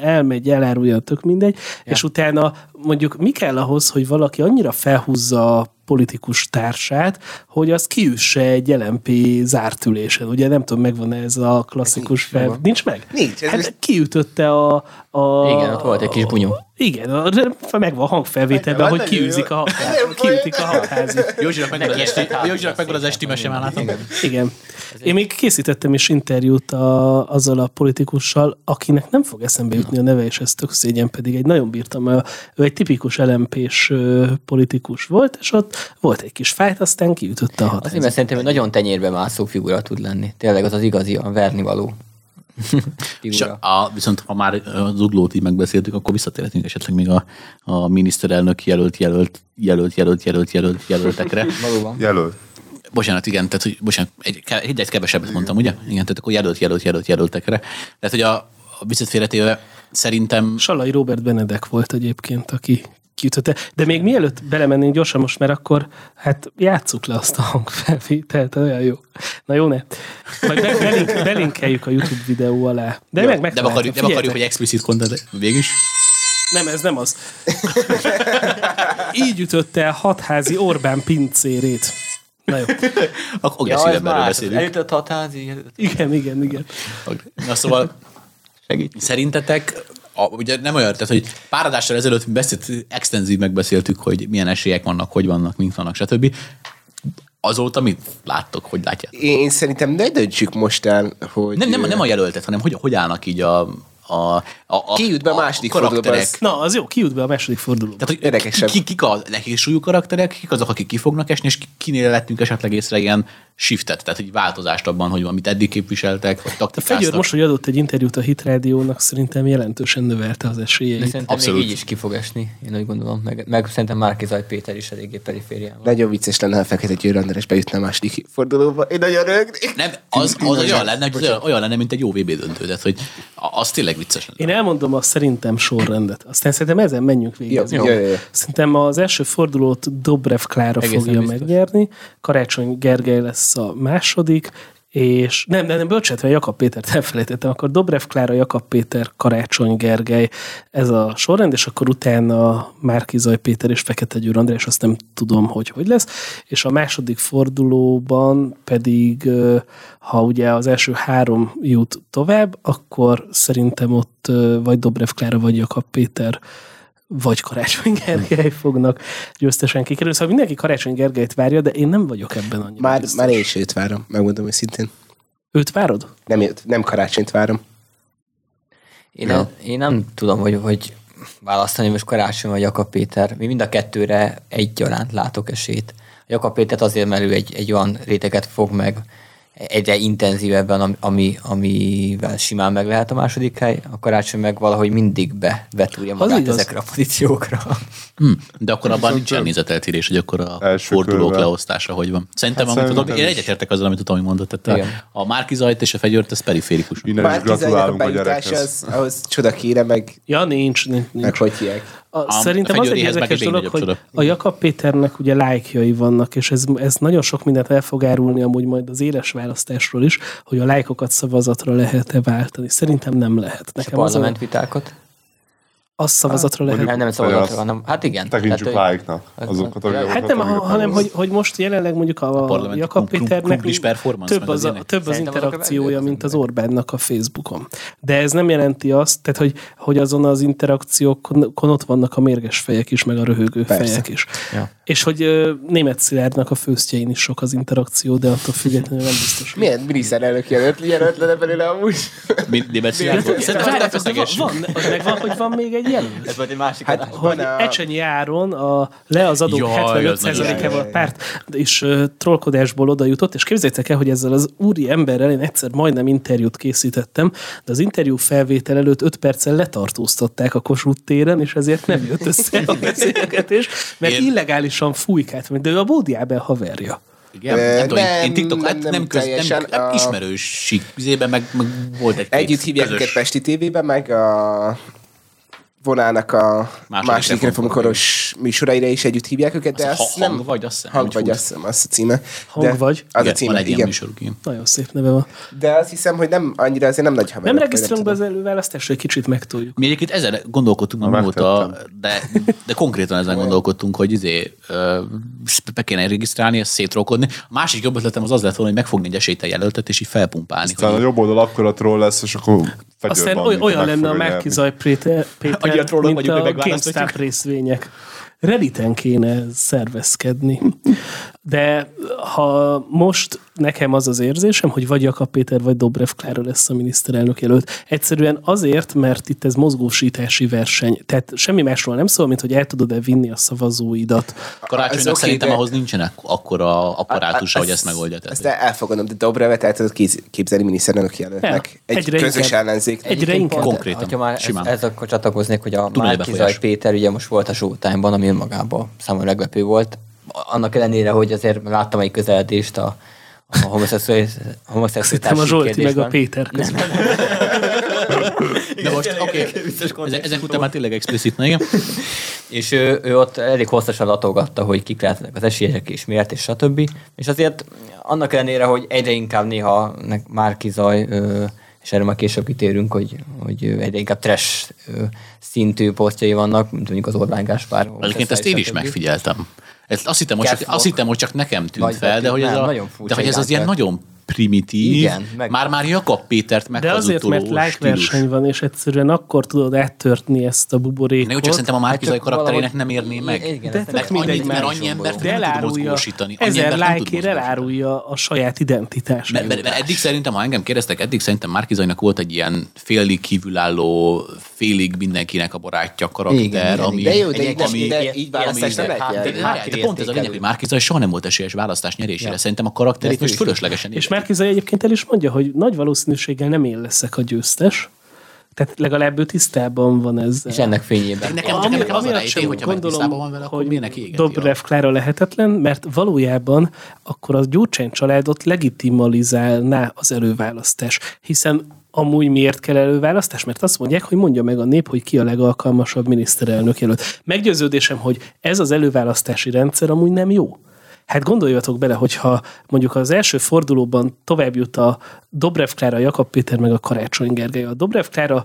elmegy, elárulja, tök mindegy, ja. és utána mondjuk mi kell ahhoz, hogy valaki annyira felhúzza a politikus társát, hogy az kiüsse egy LMP zárt ülésen. Ugye nem tudom, megvan ez a klasszikus nincs fel... Nincs meg? Nincs, ez Hát most- kiütötte a, a... Igen, ott volt egy kis bunyó. Igen, a, megvan a hangfelvételben, hogy kiűzik a, kiütik a hatházi. Józsinak megvan az esti, Józsinak megvan az esti mese, már látom. Igen. Igen. Én még készítettem is interjút a, azzal a politikussal, akinek nem fog eszembe jutni a neve, és ez tök szégyen, pedig egy nagyon bírtam, mert ő egy tipikus LMP-s ö, politikus volt, és ott volt egy kis fájt, aztán kiütötte a Azért, hatást. mert szerintem ő nagyon tenyérbe mászó figura tud lenni. Tényleg az az igazi, a vernivaló. És figura. a, viszont ha már az uglót így megbeszéltük, akkor visszatérhetünk esetleg még a, a miniszterelnök jelölt, jelölt, jelölt, jelölt, jelölt, jelölt, jelöltekre. Valóban. Jelölt. Bocsánat, igen, tehát hogy, bocsánat, egy, egy, egy kevesebbet mondtam, ugye? Igen, tehát akkor jelölt, jelölt, jelölt, jelöltekre. Tehát, hogy a, a viccet félretéve szerintem Salai Robert Benedek volt egyébként, aki kiütötte. De még mielőtt belemennénk gyorsan most, mert akkor hát játsszuk le azt a hangfelvételt, olyan jó. Na jó, ne. Majd be, belink, belinkeljük a YouTube videó alá. De Jó, meg, meg nem, akarjuk, nem akarjuk, hogy explicit content, végig Nem, ez nem az. Így ütötte el hatházi Orbán pincérét. Na jó. Akkor Ja, ez agresszívebb erről más. beszélünk. Eljutott hatházi. Igen, igen, igen. Na szóval segít. Szerintetek, a, ugye nem olyan, tehát hogy pár adással ezelőtt mi beszélt, extenzív megbeszéltük, hogy milyen esélyek vannak, hogy vannak, mint vannak, stb. Azóta mit láttok, hogy látjátok? Én, én szerintem ne döntsük most el, hogy... Nem, nem, nem a jelöltet, hanem hogy, hogy állnak így a, a, a, a Ki jut be a második fordulóba, karakterek. Na, az jó, ki jut be a második fordulóba. Tehát, hogy Érdekesebb. ki, kik a nehézsúlyú karakterek, kik azok, akik ki fognak esni, és ki- kinél lettünk esetleg észre ilyen shiftet, tehát hogy változást abban, hogy amit eddig képviseltek, vagy A taktikáztak. Fegyőr most, hogy adott egy interjút a Hit Rádiónak, szerintem jelentősen növelte az De esélyeit. szerintem Abszolút. még így is ki fog esni, én úgy gondolom. Meg, meg szerintem Márki Zaj Péter is eléggé periférián. Nagyon vicces lenne, ha Fekete Győr András bejutna a második fordulóba. Én nagyon rögnék. Nem, az, az olyan, lenne, olyan, lenne, mint egy jó VB döntő, tehát hogy a- az tényleg vicces lenne. Én elmondom a szerintem sorrendet. Aztán szerintem ezen menjünk végig. Jó, jó. jó, jó. Szerintem az első fordulót Dobrev Klára Egészen fogja biztos. megnyerni, Karácsony Gergely lesz a második, és nem, nem, nem, mert Jakab Pétert elfelejtettem, akkor Dobrev Klára, Jakab Péter, Karácsony Gergely, ez a sorrend, és akkor utána Márki Zaj Péter és Fekete Győr András, azt nem tudom, hogy hogy lesz, és a második fordulóban pedig, ha ugye az első három jut tovább, akkor szerintem ott vagy Dobrev Klára, vagy Jakab Péter vagy Karácsony Gergely fognak győztesen kikerülni. Szóval mindenki Karácsony Gergelyt várja, de én nem vagyok ebben annyira Már, biztos. már én is őt várom, megmondom őszintén. Őt várod? Nem, őt, nem karácsonyt várom. Én, ja. én nem tudom, hogy, hogy választani most Karácsony vagy Jakab Péter. Mi mind a kettőre egyaránt látok esélyt. Jakab Pétert azért, mert ő egy, egy olyan réteget fog meg egyre intenzívebben, ami, ami, amivel simán meg lehet a második hely, a karácsony meg valahogy mindig bevetúrja magát igaz. ezekre a pozíciókra. Hm. De akkor abban nincs nézeteltérés, hogy akkor a Első fordulók körben. leosztása hogy van. Szerintem, Hát amit tudom, én egyetértek azzal, amit tudom, hogy mondott. Tehát Igen. a, a Márkizajt és a Fegyőrt, ez periférikus. Innen is gratulálunk a gyerekhez. az, ahhoz csoda kéne, meg, Ja, nincs. nincs, nincs. meg hogy hívják. A, szerintem a az egy meg érdekes dolog, hogy a Jakab Péternek ugye lájkjai vannak, és ez, ez nagyon sok mindent el fog árulni amúgy majd az éles választásról is, hogy a lájkokat szavazatra lehet-e váltani. Szerintem nem lehet. És a Nekem az, a, parlament vitákat? Az szavazatra lehet. Nem, nem szavazatra, hanem, hát igen. Tekintsük Tehát, hogy- lájknak azokat a Hát videókat, Hát nem, hanem hogy, hogy most jelenleg mondjuk a, a Jakab Péternek több meg az, a, több az interakciója, mint az Orbánnak a Facebookon. De ez nem jelenti azt, tehát hogy, hogy azon az interakciókon ott vannak a mérges fejek is, meg a röhögő Persze. fejek is. Ja. És hogy német Szilárdnak a főztjein is sok az interakció, de attól függetlenül nem biztos. Milyen miniszterelnök jelölt, jelölt lenne belőle amúgy? Német Szilárd de van, feszeges. van, hogy van még egy jelölt. Ez volt egy másik Hát, adás. van hogy a- Ecsenyi Áron a le az adók az 75%-ával nagyon- párt és uh, trollkodásból oda jutott, és képzeljétek el, hogy ezzel az úri emberrel én egyszer majdnem interjút készítettem, de az interjú felvétel előtt 5 perccel letartóztatták a Kossuth téren, és ezért nem jött össze a beszélgetés, mert Én- illegálisan fújkált, de ő a Bódiában haverja. Igen, Ö, nem tudom, én- én nem, TikTok, hát nem, nem, nem köz, teljesen, nem a- ismerős zében, meg, meg volt egy Együtt hívják őket Pesti TV-ben, meg a vonának a Második második, reformkoros műsoraira is együtt hívják őket, de Az azt ha- hang nem... vagy, azt hiszem, Hang vagy, azt hiszem, az a címe. Hang de vagy? Az igen, a címe, van egy ilyen igen. műsoruk, igen. Nagyon szép neve van. De azt hiszem, hogy nem annyira, azért nem nagy haver. Nem regisztrálunk be az előválasztásra, egy kicsit megtoljuk. Mi egyébként ezen gondolkodtunk mióta, megtettem. de, de konkrétan ezen gondolkodtunk, hogy izé, be kéne regisztrálni, ezt szétrolkodni. A másik jobb ötletem az az lett volna, hogy megfogni egy esélytel jelöltet, és így felpumpálni. Aztán a jobb oldal akkor a troll lesz, és akkor Aztán van, olyan lenne a Márki nyerni. Zaj Péter, Péter Annyira trollok mint vagyunk, a. GameStop részvények. Redditen kéne szervezkedni. De ha most nekem az az érzésem, hogy vagy Jakab Péter, vagy Dobrev Klára lesz a miniszterelnök jelölt. Egyszerűen azért, mert itt ez mozgósítási verseny. Tehát semmi másról nem szól, mint hogy el tudod-e vinni a szavazóidat. Karácsonynak oké, szerintem de- ahhoz nincsenek akkora apparátusa, hogy ezt megoldja. Ezt elfogadom, de Dobrevet el tudod képzelni miniszterelnök jelöltnek. Ja, Egy egyre közös inkább. ellenzék. Egyre inkább. Konkrétan, Hogyha már simán. ez, ez akkor csatlakoznék, hogy a Tud egy Márki befolyás. Zaj Péter ugye most volt a Showtime-ban, ami önmagában számomra meglepő volt. Annak ellenére, hogy azért láttam egy közeledést a, a homoszexuális Hittem a Zsolti meg a kérdésben. Péter között. de most, oké, okay, ezek után már tényleg explicit, na igen. És ő, ő ott elég hosszasan latolgatta, hogy kik lehetnek az esélyesek és miért, és stb. És azért annak ellenére, hogy egyre inkább néha nek- Márki Zaj, ö, és erre már később kitérünk, hogy, hogy egyre inkább trash szintű posztjai vannak, mint mondjuk az Orbán Gáspár. Egyébként ezt én is megfigyeltem. Ezt azt hittem, hogy csak, azt hittem, hogy csak nekem tűnt Vagy fel, de hogy, ez a, de hogy ez az ilyen nagyon primitív, Igen, meg- már-már Jakab Pétert De azért, mert lájkverseny van, és egyszerűen akkor tudod áttörtni ezt a Ne, buborékot. jó, csak szerintem a Márki Hát karakterének valahogy- nem érné meg. Igen, De mert, mindegy annyi, mert már. annyi embert de nem tud elárulja, mozgósítani. Ezer mozgósítani. elárulja a saját identitását. Mert, eddig szerintem, ha engem kérdeztek, eddig szerintem Márki Zajnak volt egy ilyen félig kívülálló, félig mindenkinek a barátja karakter, ami, De jó, de így, választást nem lehet hát, de, pont ez a lényeg, hogy Márki Zaj soha nem volt esélyes választás nyerésére. Szerintem a karakterét most fölöslegesen És. Márkizai egyébként el is mondja, hogy nagy valószínűséggel nem én leszek a győztes. Tehát legalább ő tisztában van ezzel. És ennek fényében. Nekem, Ami- nekem, az a rejtély, hogyha tisztában van vele, akkor hogy minek égeti Dobrev. Klára lehetetlen, mert valójában akkor a Gyurcsány családot legitimalizálná az előválasztás. Hiszen amúgy miért kell előválasztás? Mert azt mondják, hogy mondja meg a nép, hogy ki a legalkalmasabb miniszterelnök jelölt. Meggyőződésem, hogy ez az előválasztási rendszer amúgy nem jó. Hát gondoljatok bele, hogyha mondjuk az első fordulóban tovább jut a Dobrev Klára, Jakab Péter meg a Karácsony Gergely. A Dobrev Klára,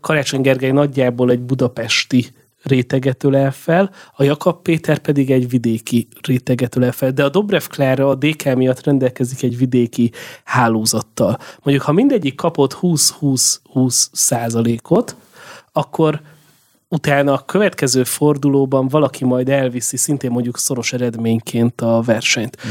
Karácsony Gergely nagyjából egy budapesti réteget ölel fel, a Jakab Péter pedig egy vidéki réteget ölel fel. De a Dobrev Klára a DK miatt rendelkezik egy vidéki hálózattal. Mondjuk, ha mindegyik kapott 20-20-20 százalékot, akkor utána a következő fordulóban valaki majd elviszi szintén mondjuk szoros eredményként a versenyt. Mm.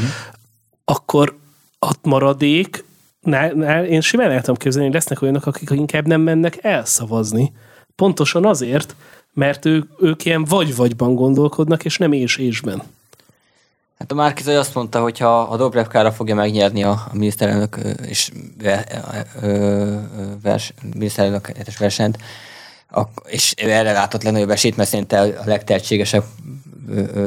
Akkor a maradék, nál, nál, én simán el tudom képzelni, hogy lesznek olyanok, akik inkább nem mennek elszavazni. Pontosan azért, mert ők, ők ilyen vagy-vagyban gondolkodnak, és nem és-ésben. Hát a Márki Zaj azt mondta, hogy ha a Dobrev Klára fogja megnyerni a, a miniszterelnök és vers, miniszterelnök versenyt, és erre látott legnagyobb esélyt, mert szerinte a legtehetségesebb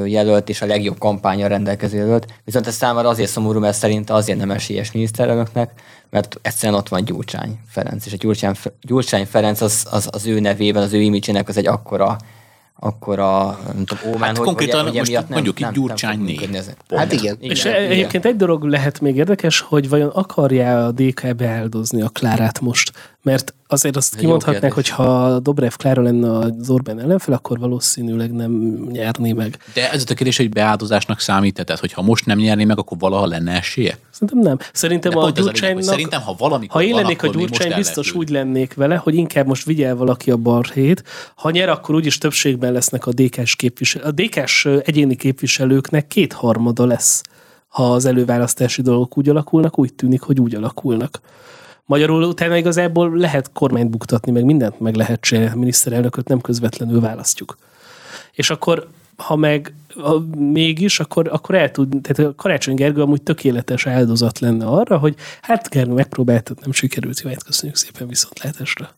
jelölt és a legjobb kampánya rendelkező jelölt. Viszont ez számára azért szomorú, mert szerinte azért nem esélyes miniszterelnöknek, mert egyszerűen ott van Gyurcsány Ferenc, és a Gyurcsány, Gyurcsány Ferenc az, az, az ő nevében, az ő imidzsének az egy akkora tudom, ómán, Hát hogy, konkrétan hogy, hogy most nem, mondjuk nem, Gyurcsány nem. Pont. Hát igen. És e- egyébként egy dolog lehet még érdekes, hogy vajon akarja a DK beáldozni a Klárát most? Mert azért azt kimondhatnák, hogy ha Dobrev Klára lenne az Orbán ellenfel, akkor valószínűleg nem nyerné meg. De ez a kérdés, hogy beáldozásnak számít, tehát hogyha most nem nyerné meg, akkor valaha lenne esélye? Szerintem nem. Szerintem De a a lényeg, Gyurcsánynak... szerintem, ha valamikor ha én van, lennék a Gyurcsány, biztos úgy lennék vele, hogy inkább most vigyel valaki a barhét. Ha nyer, akkor úgyis többségben lesznek a DK-s képviselők. A DK-s egyéni képviselőknek kétharmada lesz, ha az előválasztási dolgok úgy alakulnak, úgy tűnik, hogy úgy alakulnak. Magyarul utána igazából lehet kormányt buktatni, meg mindent meg lehet csinálni, miniszterelnököt nem közvetlenül választjuk. És akkor, ha meg ha mégis, akkor, akkor el tud, tehát a Karácsony Gergő amúgy tökéletes áldozat lenne arra, hogy hát Gergő megpróbáltad, nem sikerült, jó, hát köszönjük szépen viszontlátásra.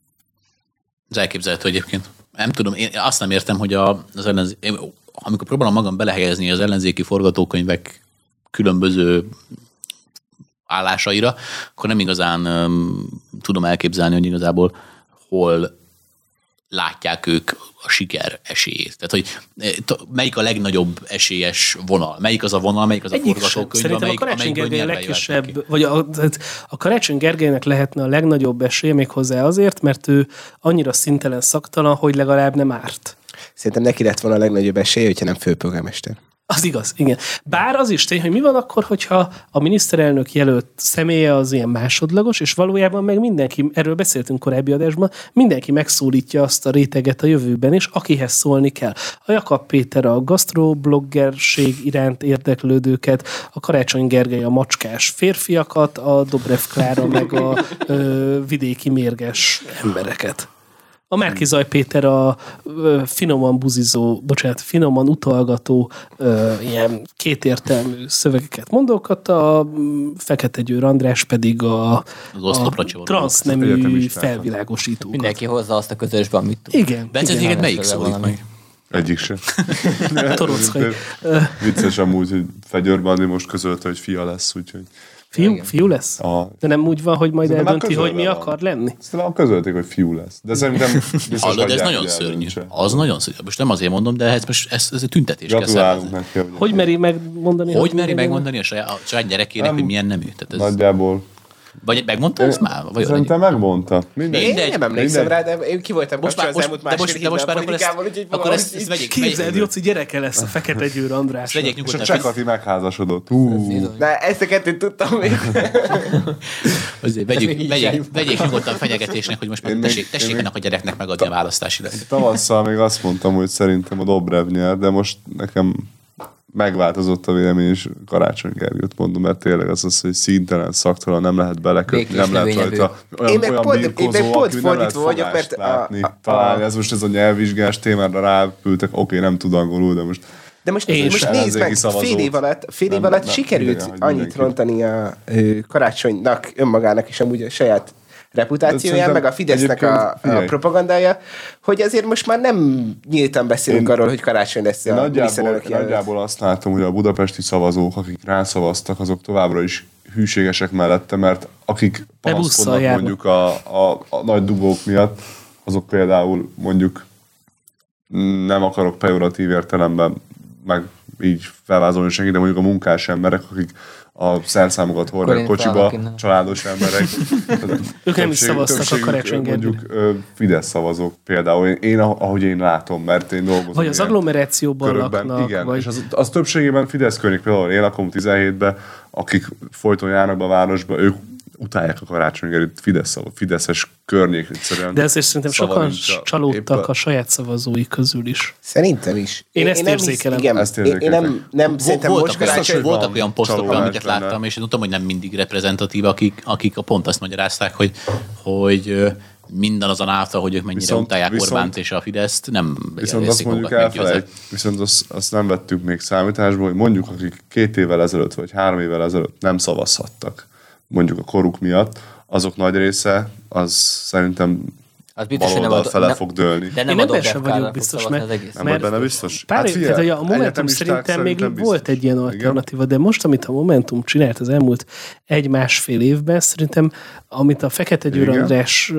Ez elképzelhető egyébként. Nem tudom, én azt nem értem, hogy a, az ellenzé... én, amikor próbálom magam belehelyezni az ellenzéki forgatókönyvek különböző állásaira, akkor nem igazán um, tudom elképzelni, hogy igazából hol látják ők a siker esélyét. Tehát, hogy eh, melyik a legnagyobb esélyes vonal? Melyik az a vonal, melyik az a Egyik forgatókönyv, Szerintem a amelyik, Karácsony amelyikből Gergely a legkisebb, vagy a, a Karácsony Gergelynek lehetne a legnagyobb esélye még hozzá azért, mert ő annyira szintelen szaktalan, hogy legalább nem árt. Szerintem neki lett volna a legnagyobb esélye, hogyha nem főpolgármester. Az igaz, igen. Bár az is tény, hogy mi van akkor, hogyha a miniszterelnök jelölt személye az ilyen másodlagos, és valójában meg mindenki, erről beszéltünk korábbi adásban, mindenki megszólítja azt a réteget a jövőben is, akihez szólni kell. A Jakab Péter a gastrobloggerség iránt érdeklődőket, a Karácsony Gergely a macskás férfiakat, a Dobrev Klára meg a ö, vidéki mérges embereket. A Márkizaj Péter a ö, finoman buzizó, bocsánat, finoman utalgató ö, ilyen kétértelmű szövegeket mondókat, a mm, Fekete Győr András pedig a, Az a transznemű felvilágosító. Mindenki hozza azt a közösben, amit tud. Igen, Bence, igen. téged melyik szólít meg? Egyik sem. Torockai. Vicces amúgy, hogy Fegyőr Bandi most közölte, hogy fia lesz, úgyhogy... Fiú, fiú lesz? A, De nem úgy van, hogy majd Szerintem eldönti, hogy mi van. akar lenni? Szerintem közölték, hogy fiú lesz. De szerintem biztos Hallod, ez nagyon hogy szörnyű. eldöntse. Az nagyon szörnyű. Most nem azért mondom, de ez most ez, ez egy tüntetés kell neki. Hogy meri megmondani? Hogy meri megmondani a saját, a saját gyerekének, Nem. hogy milyen nemű? Tehát ez, Nagyjából. Vagy megmondta ezt már? Vagy Szerintem megmondta. Mindegy. Én nem emlékszem mindegy. rá, de én ki voltam most már, az elmúlt de most, de most már akkor ezt, akkor ezt, ezt vegyék, Képzeld, Jóci gyereke lesz a Fekete Győr András. vegyék És a nyugodtan, Csekati megházasodott. Na, ezt a kettőt tudtam még. azért még vegyék, vegyék, nyugodtan fenyegetésnek, hogy most már tessék, tessék ennek a gyereknek megadni a választási. Tavasszal még azt mondtam, hogy szerintem a Dobrev nyer, de most nekem megváltozott a vélemény, és Karácsony Gergőt mondom, mert tényleg az az, hogy szintelen, szaktalan, nem lehet belekötni, Békés nem lehet rajta olyan, Én meg olyan pont- én meg birkózó, pont nem fordítva vagyok, mert a- látni, a- találni. Ez most ez a nyelvvizsgás témára rápültek, oké, nem tud angolul, de most De most, most nézd meg, fél év alatt, fél év Nem, alatt nem, sikerült idegen, hogy annyit mindenki. rontani a ö, karácsonynak, önmagának és amúgy a saját reputációján, Szerintem meg a Fidesznek a, a propagandája, hogy azért most már nem nyíltan beszélünk Én- arról, hogy karácsony lesz Én a nagyjából, miniszterelnök jelölt. nagyjából azt látom, hogy a budapesti szavazók, akik rászavaztak, azok továbbra is hűségesek mellette, mert akik busszal panaszkodnak mondjuk a, a, a nagy dugók miatt, azok például mondjuk nem akarok pejoratív értelemben meg így felvázolni senki, de mondjuk a munkás emberek, akik a szerszámokat hordják kocsiba, családos emberek. Ők nem is szavaztak a Karácsony Mondjuk Fidesz szavazók például. Én, én, ahogy én látom, mert én dolgozom. Vagy az agglomerációban körökben. laknak, Igen, vagy... és az, az többségében Fidesz környék, például én lakom 17-ben, akik folyton járnak be a városba, ők utálják a Karácsony Gergőt, Fidesz, szava- Fideszes környék egyszerűen. De ezért szerintem sokan a- csalódtak épp a saját szavazói közül is. Szerintem is. Én ezt nem érzékelem. igen, Ezt én, én érzékeltek. nem, nem szerintem voltak, most karácsony... hogy voltak olyan posztok, amiket benne. láttam, és én tudom, hogy nem mindig reprezentatív, akik, akik a pont azt magyarázták, hogy, hogy minden azon által, hogy ők mennyire Viszont- utálják viszont- Orbánt és a Fideszt, nem Viszont azt mondjuk elfelejt, viszont azt, azt nem vettük még számításba, hogy mondjuk akik két évvel ezelőtt vagy három évvel ezelőtt nem szavazhattak, mondjuk a koruk miatt, azok nagy része, az szerintem Az biztos, hogy nem baloldal a- fele nem- fog dőlni. De nem Én ebben sem vagyok biztos, mert- az egész. Nem Mert vagy benne biztos? Pár Hát figyelj, tehát, a Momentum szerintem még szerintem volt biztos. egy ilyen Igen. alternatíva, de most, amit a Momentum csinált az elmúlt egy-másfél évben, szerintem, amit a Fekete Győr. András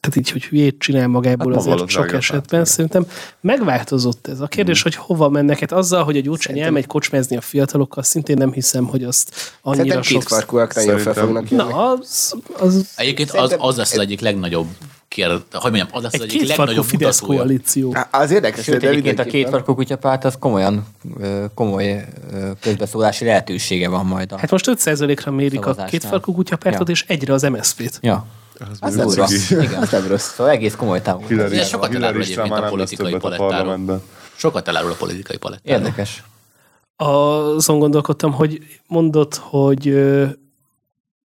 tehát így, hogy hülyét csinál magából Hát azért az sok esetben, párt, szerintem megváltozott ez. A kérdés, hogy hova mennek. Hát azzal, hogy a Gyurcsány Szerintem- elmegy kocsmázni a fiatalokkal, szintén nem hiszem, hogy azt annyira Szerintem sok... kétfarkúak nagyon fel fognak jönni. Na, az, az Egyébként az, Szerintem- az lesz az egyik legnagyobb kér, hogy mondjam, az lesz az egy egyik kétfarkú legnagyobb Fidesz mutatója. koalíció. Az érdekes, Sőt, egyébként a mindenképpen. kétfarkú kutyapárt az komolyan, komoly közbeszólási lehetősége van majd. A... Hát most 5%-ra mérik a Szavazásnál. kétfarkú kutyapártot, Ja. és egyre az MSZP-t. Ja, Az nem durva. rossz. Igen. Az nem rossz. Szóval egész komoly támogatás. Hillary, sokat elárul egyébként a nem politikai a palettáról. parlamentben. Sokat elárul a politikai palettáról. Érdekes. Azon gondolkodtam, hogy mondott, hogy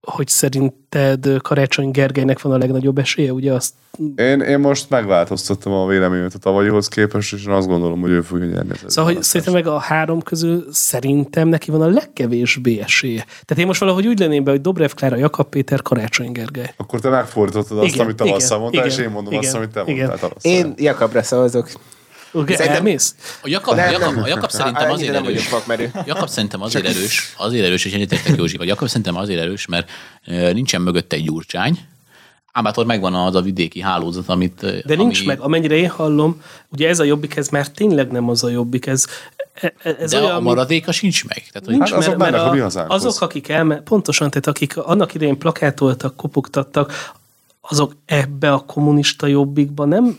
hogy szerinted Karácsony Gergelynek van a legnagyobb esélye, ugye azt Én, én most megváltoztattam a véleményemet a tavalyihoz képest, és én azt gondolom, hogy ő fogja nyerni. Szóval, hogy szerintem meg a három közül szerintem neki van a legkevésbé esélye. Tehát én most valahogy úgy lenném be, hogy Dobrev Klára, Jakab Péter, Karácsony Gergely. Akkor te megfordítottad azt, Igen, amit tavasszal igen, mondtál, és igen, én mondom igen, azt, amit te igen. mondtál tavasszal. Én Jakabra szavazok. Okay, Szerintem- elmész? A Jakab, Nem, Jakab, nem. a Jakab szerintem azért nem vagyok erős. vakmerő. Jakab szerintem azért erős, azért erős, és egyetértek Józsival. Jakab szerintem azért erős, mert nincsen mögötte egy gyurcsány, ám bátor megvan az a vidéki hálózat, amit... De nincs ami, meg, amennyire én hallom, ugye ez a jobbik, ez már tényleg nem az a jobbik, ez, e- e- ez De olyan, a maradéka sincs meg. Tehát, hogy Nincs, Hát azok mert, mert a a, azok, akik elme, pontosan, tehát akik annak idején plakátoltak, kopogtattak, azok ebbe a kommunista jobbikba nem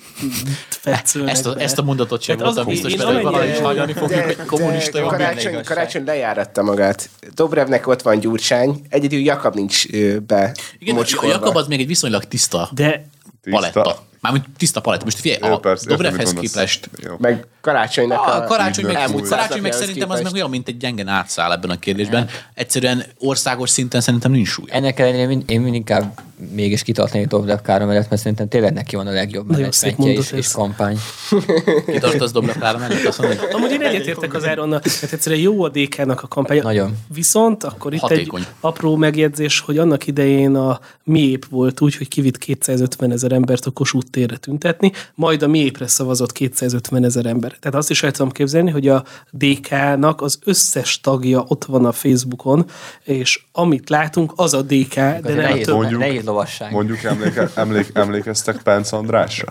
fetszölnek Ezt a, be. ezt a mondatot sem voltam biztos, hogy valahogy is hallani fogjuk, hogy kommunista jobb. karácsony, karácsony lejáratta magát. Dobrevnek ott van Gyurcsány, egyedül Jakab nincs be Igen, a mocskolva. Jakab az még egy viszonylag tiszta De Tiszta. Mármint tiszta paletta. Most figyelj, Jó, a persze, Dobrevhez képest Jó. Meg karácsonynak a karácsony meg, elmúlt karácsony meg szerintem az meg képest. olyan, mint egy gyengen átszáll ebben a kérdésben. Egyszerűen országos szinten szerintem nincs súly. Ennek ellenére én, én mindig inkább mégis kitartani Dobrev mellett, mert szerintem tényleg neki van a legjobb menedzsmentje és, és kampány. Kitartasz Dobrev Klára mellett? Azt mondod, Amúgy én egyetértek az Áronnal, mert egyszerűen jó a DK-nak a kampánya. Nagyon. Viszont akkor itt Hatékony. egy apró megjegyzés, hogy annak idején a miép volt úgy, hogy kivitt 250 ezer embert a Kossuth térre tüntetni, majd a miépre szavazott 250 ezer ember. Tehát azt is el tudom képzelni, hogy a DK-nak az összes tagja ott van a Facebookon, és amit látunk, az a DK, de nem a nehéz, több. Mondjuk- nehéz lovasság. Mondjuk emléke, emlék, emlékeztek Pence Andrásra?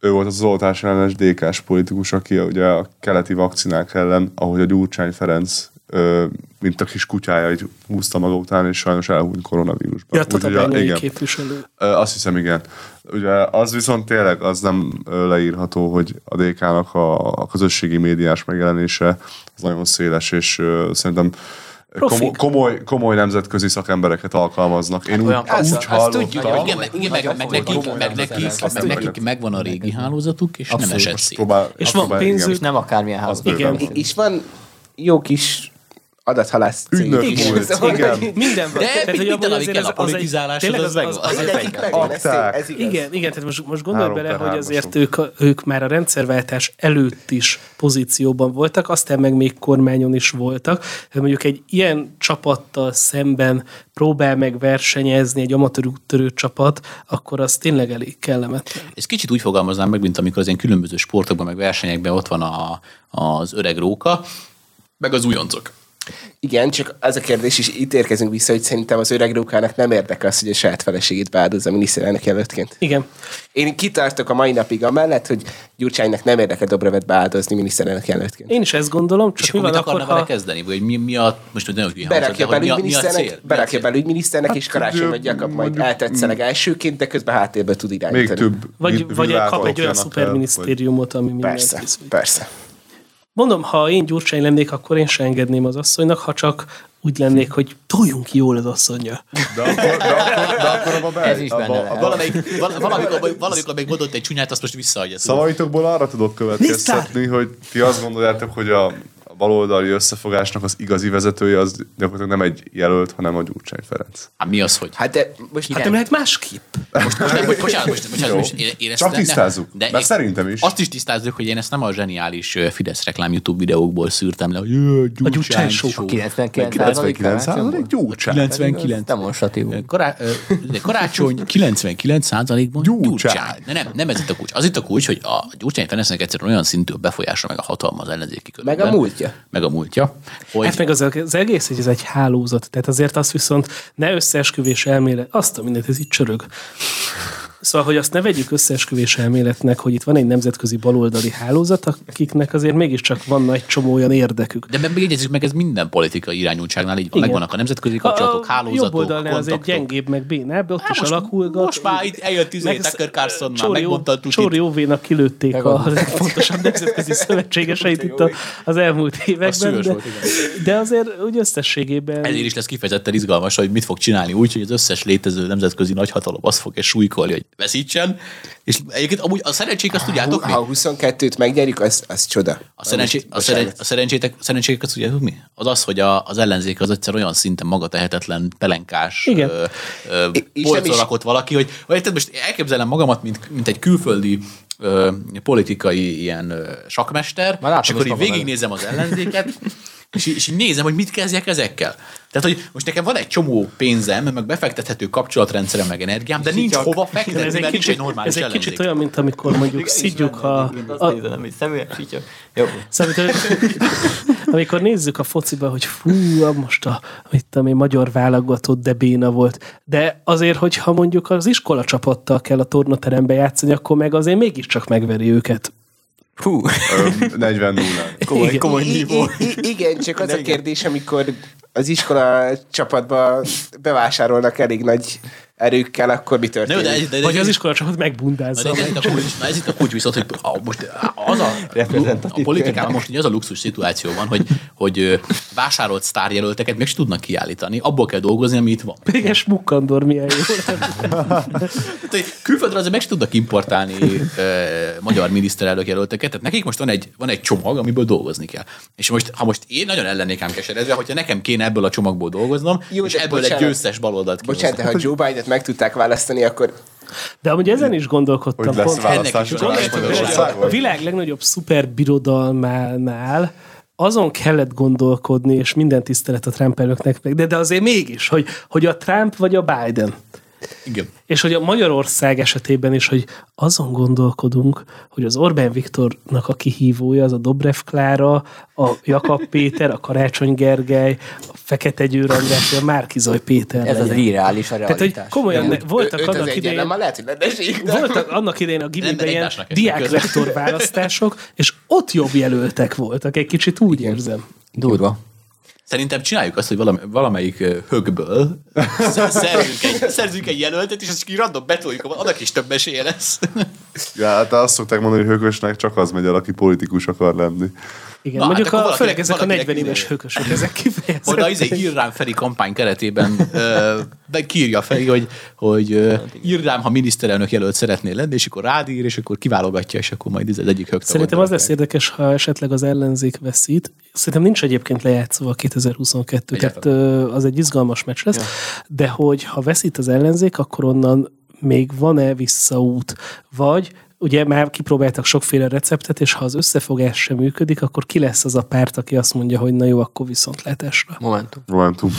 Ő volt az oltás ellenes DK-s politikus, aki ugye a keleti vakcinák ellen, ahogy a Gyurcsány Ferenc mint a kis kutyája, így húzta maga után, és sajnos elhúnyt koronavírusban. Ja, Úgyhogy a- igen. képviselő. Azt hiszem, igen. Ugye az viszont tényleg az nem leírható, hogy a DK-nak a, a közösségi médiás megjelenése az nagyon széles, és szerintem komoly, komoly, komoly nemzetközi szakembereket alkalmaznak. Én úgy, olyan- azt- úgy hallottam. tudjuk, Igen, meg, igen, meg, meg, nekik, Komoly meg, nemzetközi nekik, meg szakembereket. nekik megvan a régi hálózatuk, és nem Abszolút. esett Most szét. próbál, És van pénzük. Nem akármilyen ház. Igen. És van jó kis adathalász cég. Ügynök Igen. volt, Szóval, igen. Minden van. De Tehát, hogy minden, abban ami azért kell, ez- a az tényleg az. Az tény, Akták. ez igaz. Igen, igen, tehát most, most gondolj bele, hogy azért ők, ők már a rendszerváltás előtt is pozícióban voltak, aztán meg még kormányon is voltak. Mondjuk egy ilyen csapattal szemben próbál meg versenyezni egy amatőr úttörő csapat, akkor az tényleg elég kellemetlen. Ez kicsit úgy fogalmaznám meg, mint amikor az ilyen különböző sportokban, meg versenyekben ott van a, az öreg róka, meg az újoncok. Igen, csak az a kérdés, és itt érkezünk vissza, hogy szerintem az öreg rókának nem érdeke az, hogy a saját feleségét beáldozza miniszterelnök jelöltként. Igen. Én kitartok a mai napig amellett, hogy Gyurcsánynak nem érdeke Dobrevet beáldozni miniszterelnök jelöltként. Én is ezt gondolom, És csak mi akkor mit van akkor, akarna vele ha... kezdeni? Vagy mi, mi a, most hogy nagyon hülye Berakja de hogy mi a, mi a belügyminiszternek, cél? berakja a belügyminiszternek, és Hát, karácsony ugye, vagy Jakab majd eltetszeleg elsőként, de közben háttérbe tud irányítani. Még több Vagy, vagy kap egy olyan szuperminisztériumot, ami mindent Persze, persze. Mondom, ha én Gyurcsány lennék, akkor én se engedném az asszonynak, ha csak úgy lennék, hogy toljunk jól az asszonya. De akkor, de akkor, de akkor abba be, Ez is benne abba, abba, Valamelyik, val- valamikor, valamikor még mondott egy csúnyát, azt most visszaadja. Szavaitokból arra tudok következtetni, hogy ti azt gondoljátok, hogy a baloldali összefogásnak az igazi vezetője az gyakorlatilag nem egy jelölt, hanem a Gyurcsány Ferenc. Hát mi az, hogy? Hát de most Hát nem lehet másképp. Most, most, nem, bocsánat, most, bocsánat, most én, én ezt Csak nem- tisztázzuk. De Mert én- szerintem is. Azt is tisztázzuk, hogy én ezt nem a zseniális Fidesz reklám YouTube videókból szűrtem le, hogy jö, A Gyurcsány show. show. 99 99 százalék Gyurcsány. 99. Demonstratív. Kará, karácsony 99%-ban Gyurcsány. Gyurcsány. De nem, nem ez itt a kulcs. Az itt a kulcs, hogy a Gyurcsány Ferencnek egyszerűen olyan szintű a befolyása, meg a hatalma az ellenzéki körülben. Meg a múltja. Meg a múltja. Hogy Hát meg az, az egész, hogy ez egy hálózat. Tehát azért azt viszont ne összeesküvés elmélet, azt a mindent, ez itt csörög. Szóval, hogy azt ne vegyük összeesküvés elméletnek, hogy itt van egy nemzetközi baloldali hálózat, akiknek azért mégiscsak van egy csomó olyan érdekük. de meg jegyezzük meg, ez minden politikai irányultságnál így van. Megvannak a nemzetközi kapcsolatok, a hálózatok, jobb oldalnál azért kontaktok. gyengébb, meg bénább, ott Hát is most- alakulgat. most már itt eljött izé, Tucker Carlson már, Csóri- megmondta a. Csóri Óvénak kilőtték Meg a a- legfontosabb nemzetközi szövetségeseit itt a- az elmúlt években. szűrös De, volt, de azért úgy összességében... Ezért is lesz kifejezetten izgalmas, hogy mit fog csinálni úgy, hogy az összes létező nemzetközi nagyhatalom azt fogja súlykolni, hogy veszítsen. És egyébként amúgy a szerencsék azt tudjátok mi? Ha 22-t megnyerjük, az, az csoda. A, szerencsé, a, szeren, a szerencsétek, azt tudjátok mi? Az az, hogy a, az ellenzék az egyszer olyan szinten magatehetetlen, pelenkás, Igen. ö, ö, rakott valaki, hogy vagy érted, most elképzelem magamat, mint, mint egy külföldi ö, politikai ilyen ö, sakmester, Már és akkor így végignézem az ellenzéket, és, és így nézem, hogy mit kezdjek ezekkel. Tehát, hogy most nekem van egy csomó pénzem, meg befektethető kapcsolatrendszerem, meg energiám, de nincs hova fektetni, ez egy mert nincs kicsit, egy normális ez egy ellenzék. kicsit olyan, mint amikor mondjuk szidjuk a, a. Jó. Amikor- amikor nézzük a fociba, hogy fú, most a mit tudom én, magyar válogatott, de béna volt. De azért, hogyha mondjuk az iskola csapattal kell a tornaterembe játszani, akkor meg azért mégiscsak megveri őket. Hú, 40 0 komoly, Igen. komoly nívó. igen, csak az a kérdés, amikor az iskola csapatba bevásárolnak elég nagy erőkkel, akkor mi De, történik? de, de, de, Vagy de, az iskolacsapot megbundázza. Na, de ez, itt a kulcs, na ez itt a kulcs viszont, hogy a, most az a, a politikában most ugye az a luxus szituáció van, hogy, hogy vásárolt sztárjelölteket még is tudnak kiállítani, abból kell dolgozni, ami itt van. Péges Mukkandor milyen jó. Tehát, hogy külföldre azért meg tudnak importálni ö, magyar miniszterelnök jelölteket, tehát nekik most van egy, van egy csomag, amiből dolgozni kell. És most, ha most én nagyon ellennék ám keseredve, hogyha nekem kéne ebből a csomagból dolgoznom, Jó, és de ebből bocsánat. egy győztes baloldalt Bocsánat, de ha Joe Biden-et meg tudták választani, akkor De amúgy ezen is gondolkodtam. Hogy lesz pont. választás? A világ legnagyobb szuperbirodalmánál azon kellett gondolkodni, és minden tisztelet a Trump elnöknek meg, de, de azért mégis, hogy, hogy a Trump vagy a Biden. Igen. És hogy a Magyarország esetében is, hogy azon gondolkodunk, hogy az Orbán Viktornak a kihívója az a Dobrev Klára, a Jakab Péter, a Karácsony Gergely, a Fekete Győr András, a Márkizaj Péter Ez az legyen. irreális a Tehát, realitás. hogy komolyan ne, voltak az annak idején, nem, már lehet, hogy esély, de- voltak annak idején a gimiben ilyen diákrektor választások, és ott jobb jelöltek voltak, egy kicsit úgy érzem. Durva. Szerintem csináljuk azt, hogy valami, valamelyik högből sz- szerzünk egy, szerzünk egy jelöltet, és azt így random betoljuk, annak is több esélye lesz. Ja, hát azt szokták mondani, hogy hökösnek csak az megy el, aki politikus akar lenni. Igen, Na, hát mondjuk akkor a, főleg ezek a valakinek 40 éves izé- hökösök, ezek Oda izé kifejezetten. ír rám Feri kampány keretében ö, de kiírja Feri, hogy, hogy ö, ír rám, ha miniszterelnök jelölt szeretnél lenni, és akkor rád ír, és akkor kiválogatja, és akkor majd ez az egyik högtagot. Szerintem az lesz érdekes, ha esetleg az ellenzék veszít. Szerintem nincs egyébként lejátszva a 2022, tehát ö, az egy izgalmas meccs lesz, de hogy ha veszít az ellenzék, akkor onnan még van-e visszaút, vagy ugye már kipróbáltak sokféle receptet, és ha az összefogás sem működik, akkor ki lesz az a párt, aki azt mondja, hogy na jó, akkor viszontlátásra. Momentum. Momentum.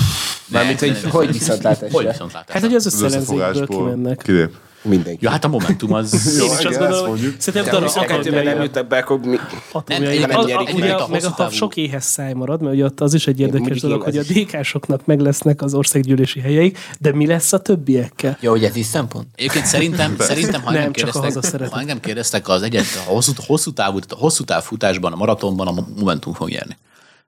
Mármint, hogy hogy viszontlátásra. Hogy viszontlátásra? Hát, hogy az összefogásból kimennek. kilép. Mindenki. Ja, hát a Momentum az... Én is azt gondolom, hogy mondjuk. szerintem ha kettőben nem jutnak be, akkor mi... atomjai. Nem, Az- nem a- nyerik ugye, meg a a, sok éhes száj marad, mert ugye ott az is egy érdekes dolog, hogy a DK-soknak meg lesznek az országgyűlési helyeik, de mi lesz a többiekkel? Jó, hogy ez is szempont? Egyébként szerintem, szerintem ha Nem, kérdeztek, ha engem kérdeztek az egyet, a hosszú, hosszú, távú, tehát a hosszú táv futásban, a maratonban a Momentum fog nyerni.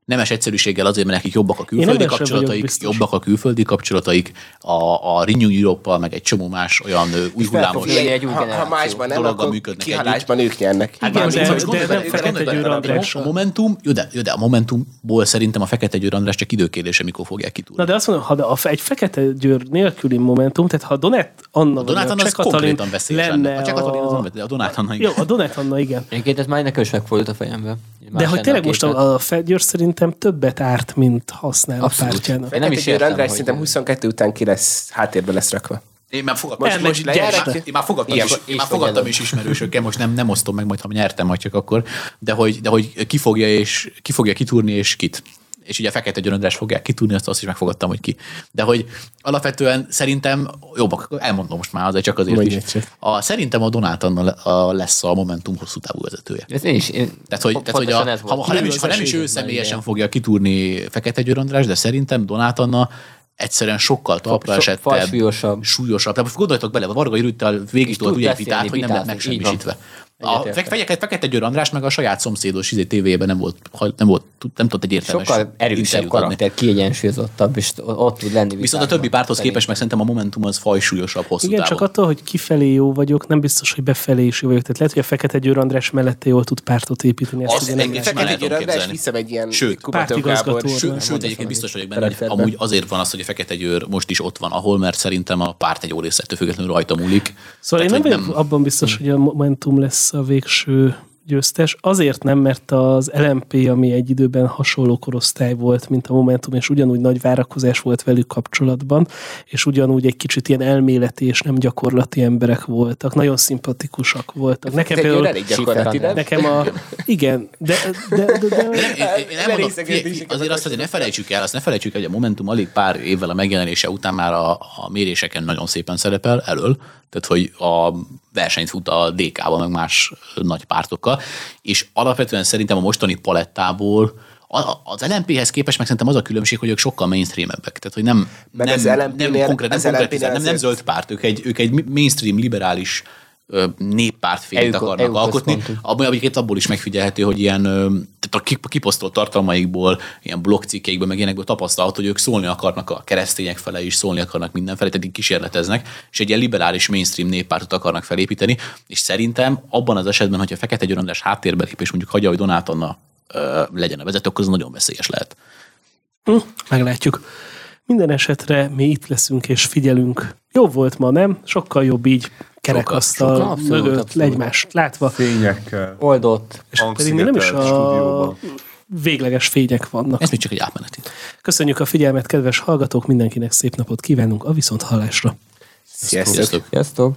Nemes egyszerűséggel azért, mert nekik jobbak a külföldi kapcsolataik, jobbak a külföldi kapcsolataik, a, a Renew Europe-pal, meg egy csomó más olyan új hullámos Ha, ha másban nem, akkor működnek kihalásban ők nyernek. Hát Igen, de- de gondolj nem Fekete Győr a- Andrással. A Momentum, jó de, jó, de a Momentumból szerintem a Fekete Győr András csak időkérdése, mikor fogják kitúrni. Na de azt mondom, ha a, egy fekete győr nélküli momentum, tehát ha a Donát Anna A Donát Anna az konkrétan veszélyes lenne. A de Donát Anna Jó, a Donát Anna igen. Egyébként ez már nekem is megfordult a fejembe. De hogy tényleg most a, a Fegyőr szerintem többet árt, mint használ Abszolút. a pártjának. Én nem is értem, András hogy- szerintem 22 után ki lesz, háttérbe lesz rakva. Én már fogadtam, Most- most én, már, én már fogadtam, Igen, is, én már fogadtam is ismerősökkel, most nem, nem osztom meg, majd ha nyertem, majd csak akkor, de hogy, de hogy ki fogja, és, ki fogja kitúrni, és kit. És ugye a Fekete Győr András fogják kitúrni, azt, azt is megfogadtam, hogy ki. De hogy alapvetően szerintem, jobbak, elmondom most már azért csak azért Mondj is. egyszer. A, szerintem a Donát Anna lesz a Momentum hosszú távú vezetője. Ez én is. Én, Tehát, hogy, tehát, hogy a, ha, ha, nem is, ha nem is ő személyesen fogja kitúrni Fekete Győr András, de szerintem Donát Anna egyszerűen sokkal talpra so- esettebb, falsúlyosabb. súlyosabb. Tehát most gondoljatok bele, a Varga Irüttel végig tudott tud ugye vitát, hogy nem lett megsemmisítve. A fekete, fekete Győr András meg a saját szomszédos izé tévéjében nem volt, nem volt, nem tudott egy értelmes sokkal erősebb karakter, kiegyensúlyozottabb, és ott tud lenni. Viszont a többi párthoz képest meg szerintem a Momentum az fajsúlyosabb hosszú Igen, távon. csak attól, hogy kifelé jó vagyok, nem biztos, hogy befelé is jó vagyok. Tehát lehet, hogy a Fekete Győr András mellette jól tud pártot építeni. Ezt Azt már Fekete Győr András hiszem egy ilyen Sőt. Sőt, sőt, egyébként biztos vagyok benne, hogy amúgy azért van az, hogy a Fekete Győr most is ott van, ahol, mert szerintem a párt egy ettől függetlenül rajta múlik. Szóval én nem vagyok abban biztos, hogy a Momentum lesz a végső győztes. Azért nem, mert az LMP, ami egy időben hasonló korosztály volt, mint a Momentum, és ugyanúgy nagy várakozás volt velük kapcsolatban, és ugyanúgy egy kicsit ilyen elméleti és nem gyakorlati emberek voltak. Nagyon szimpatikusak voltak. Nekem például elég gyakorlati, nem? Nekem a... Igen, de, de, de, de, azok azért azt, hogy ne felejtsük el, azt ne felejtsük el, hogy a Momentum alig pár évvel a megjelenése után már a, a méréseken nagyon szépen szerepel elől, tehát hogy a versenyt fut a DK-val, meg más nagy pártokkal, és alapvetően szerintem a mostani palettából az LMP-hez képest meg szerintem az a különbség, hogy ők sokkal mainstreamebbek. Tehát, hogy nem, Meg nem, az nem, konkrét, nem, az konkrét, LMP-nél nem, nem zöld párt, ők egy, ők egy mainstream liberális néppártfényt EU- akarnak EU alkotni, abban egyébként abból is megfigyelhető, hogy ilyen tehát a kip- kiposztolt tartalmaikból, ilyen blogcikkeikből, meg ilyenekből tapasztalható, hogy ők szólni akarnak a keresztények fele is, szólni akarnak mindenfelé, tehát így kísérleteznek, és egy ilyen liberális mainstream néppártot akarnak felépíteni, és szerintem abban az esetben, hogyha Fekete Győr András háttérbe lép, és mondjuk hagyja, hogy Donát Anna legyen a vezető, akkor az nagyon veszélyes lehet. Hm, meglátjuk. Minden esetre mi itt leszünk és figyelünk. Jobb volt ma, nem? Sokkal jobb így kerekasztal sokkal, abszolút, mögött abszolút. egymást látva. Fényekkel. Oldott. És pedig nem is a stúdióban. végleges fények vannak. Ez még csak egy átmeneti. Köszönjük a figyelmet, kedves hallgatók, mindenkinek szép napot kívánunk a viszont hallásra. Sziasztok! Sziasztok! Sziasztok!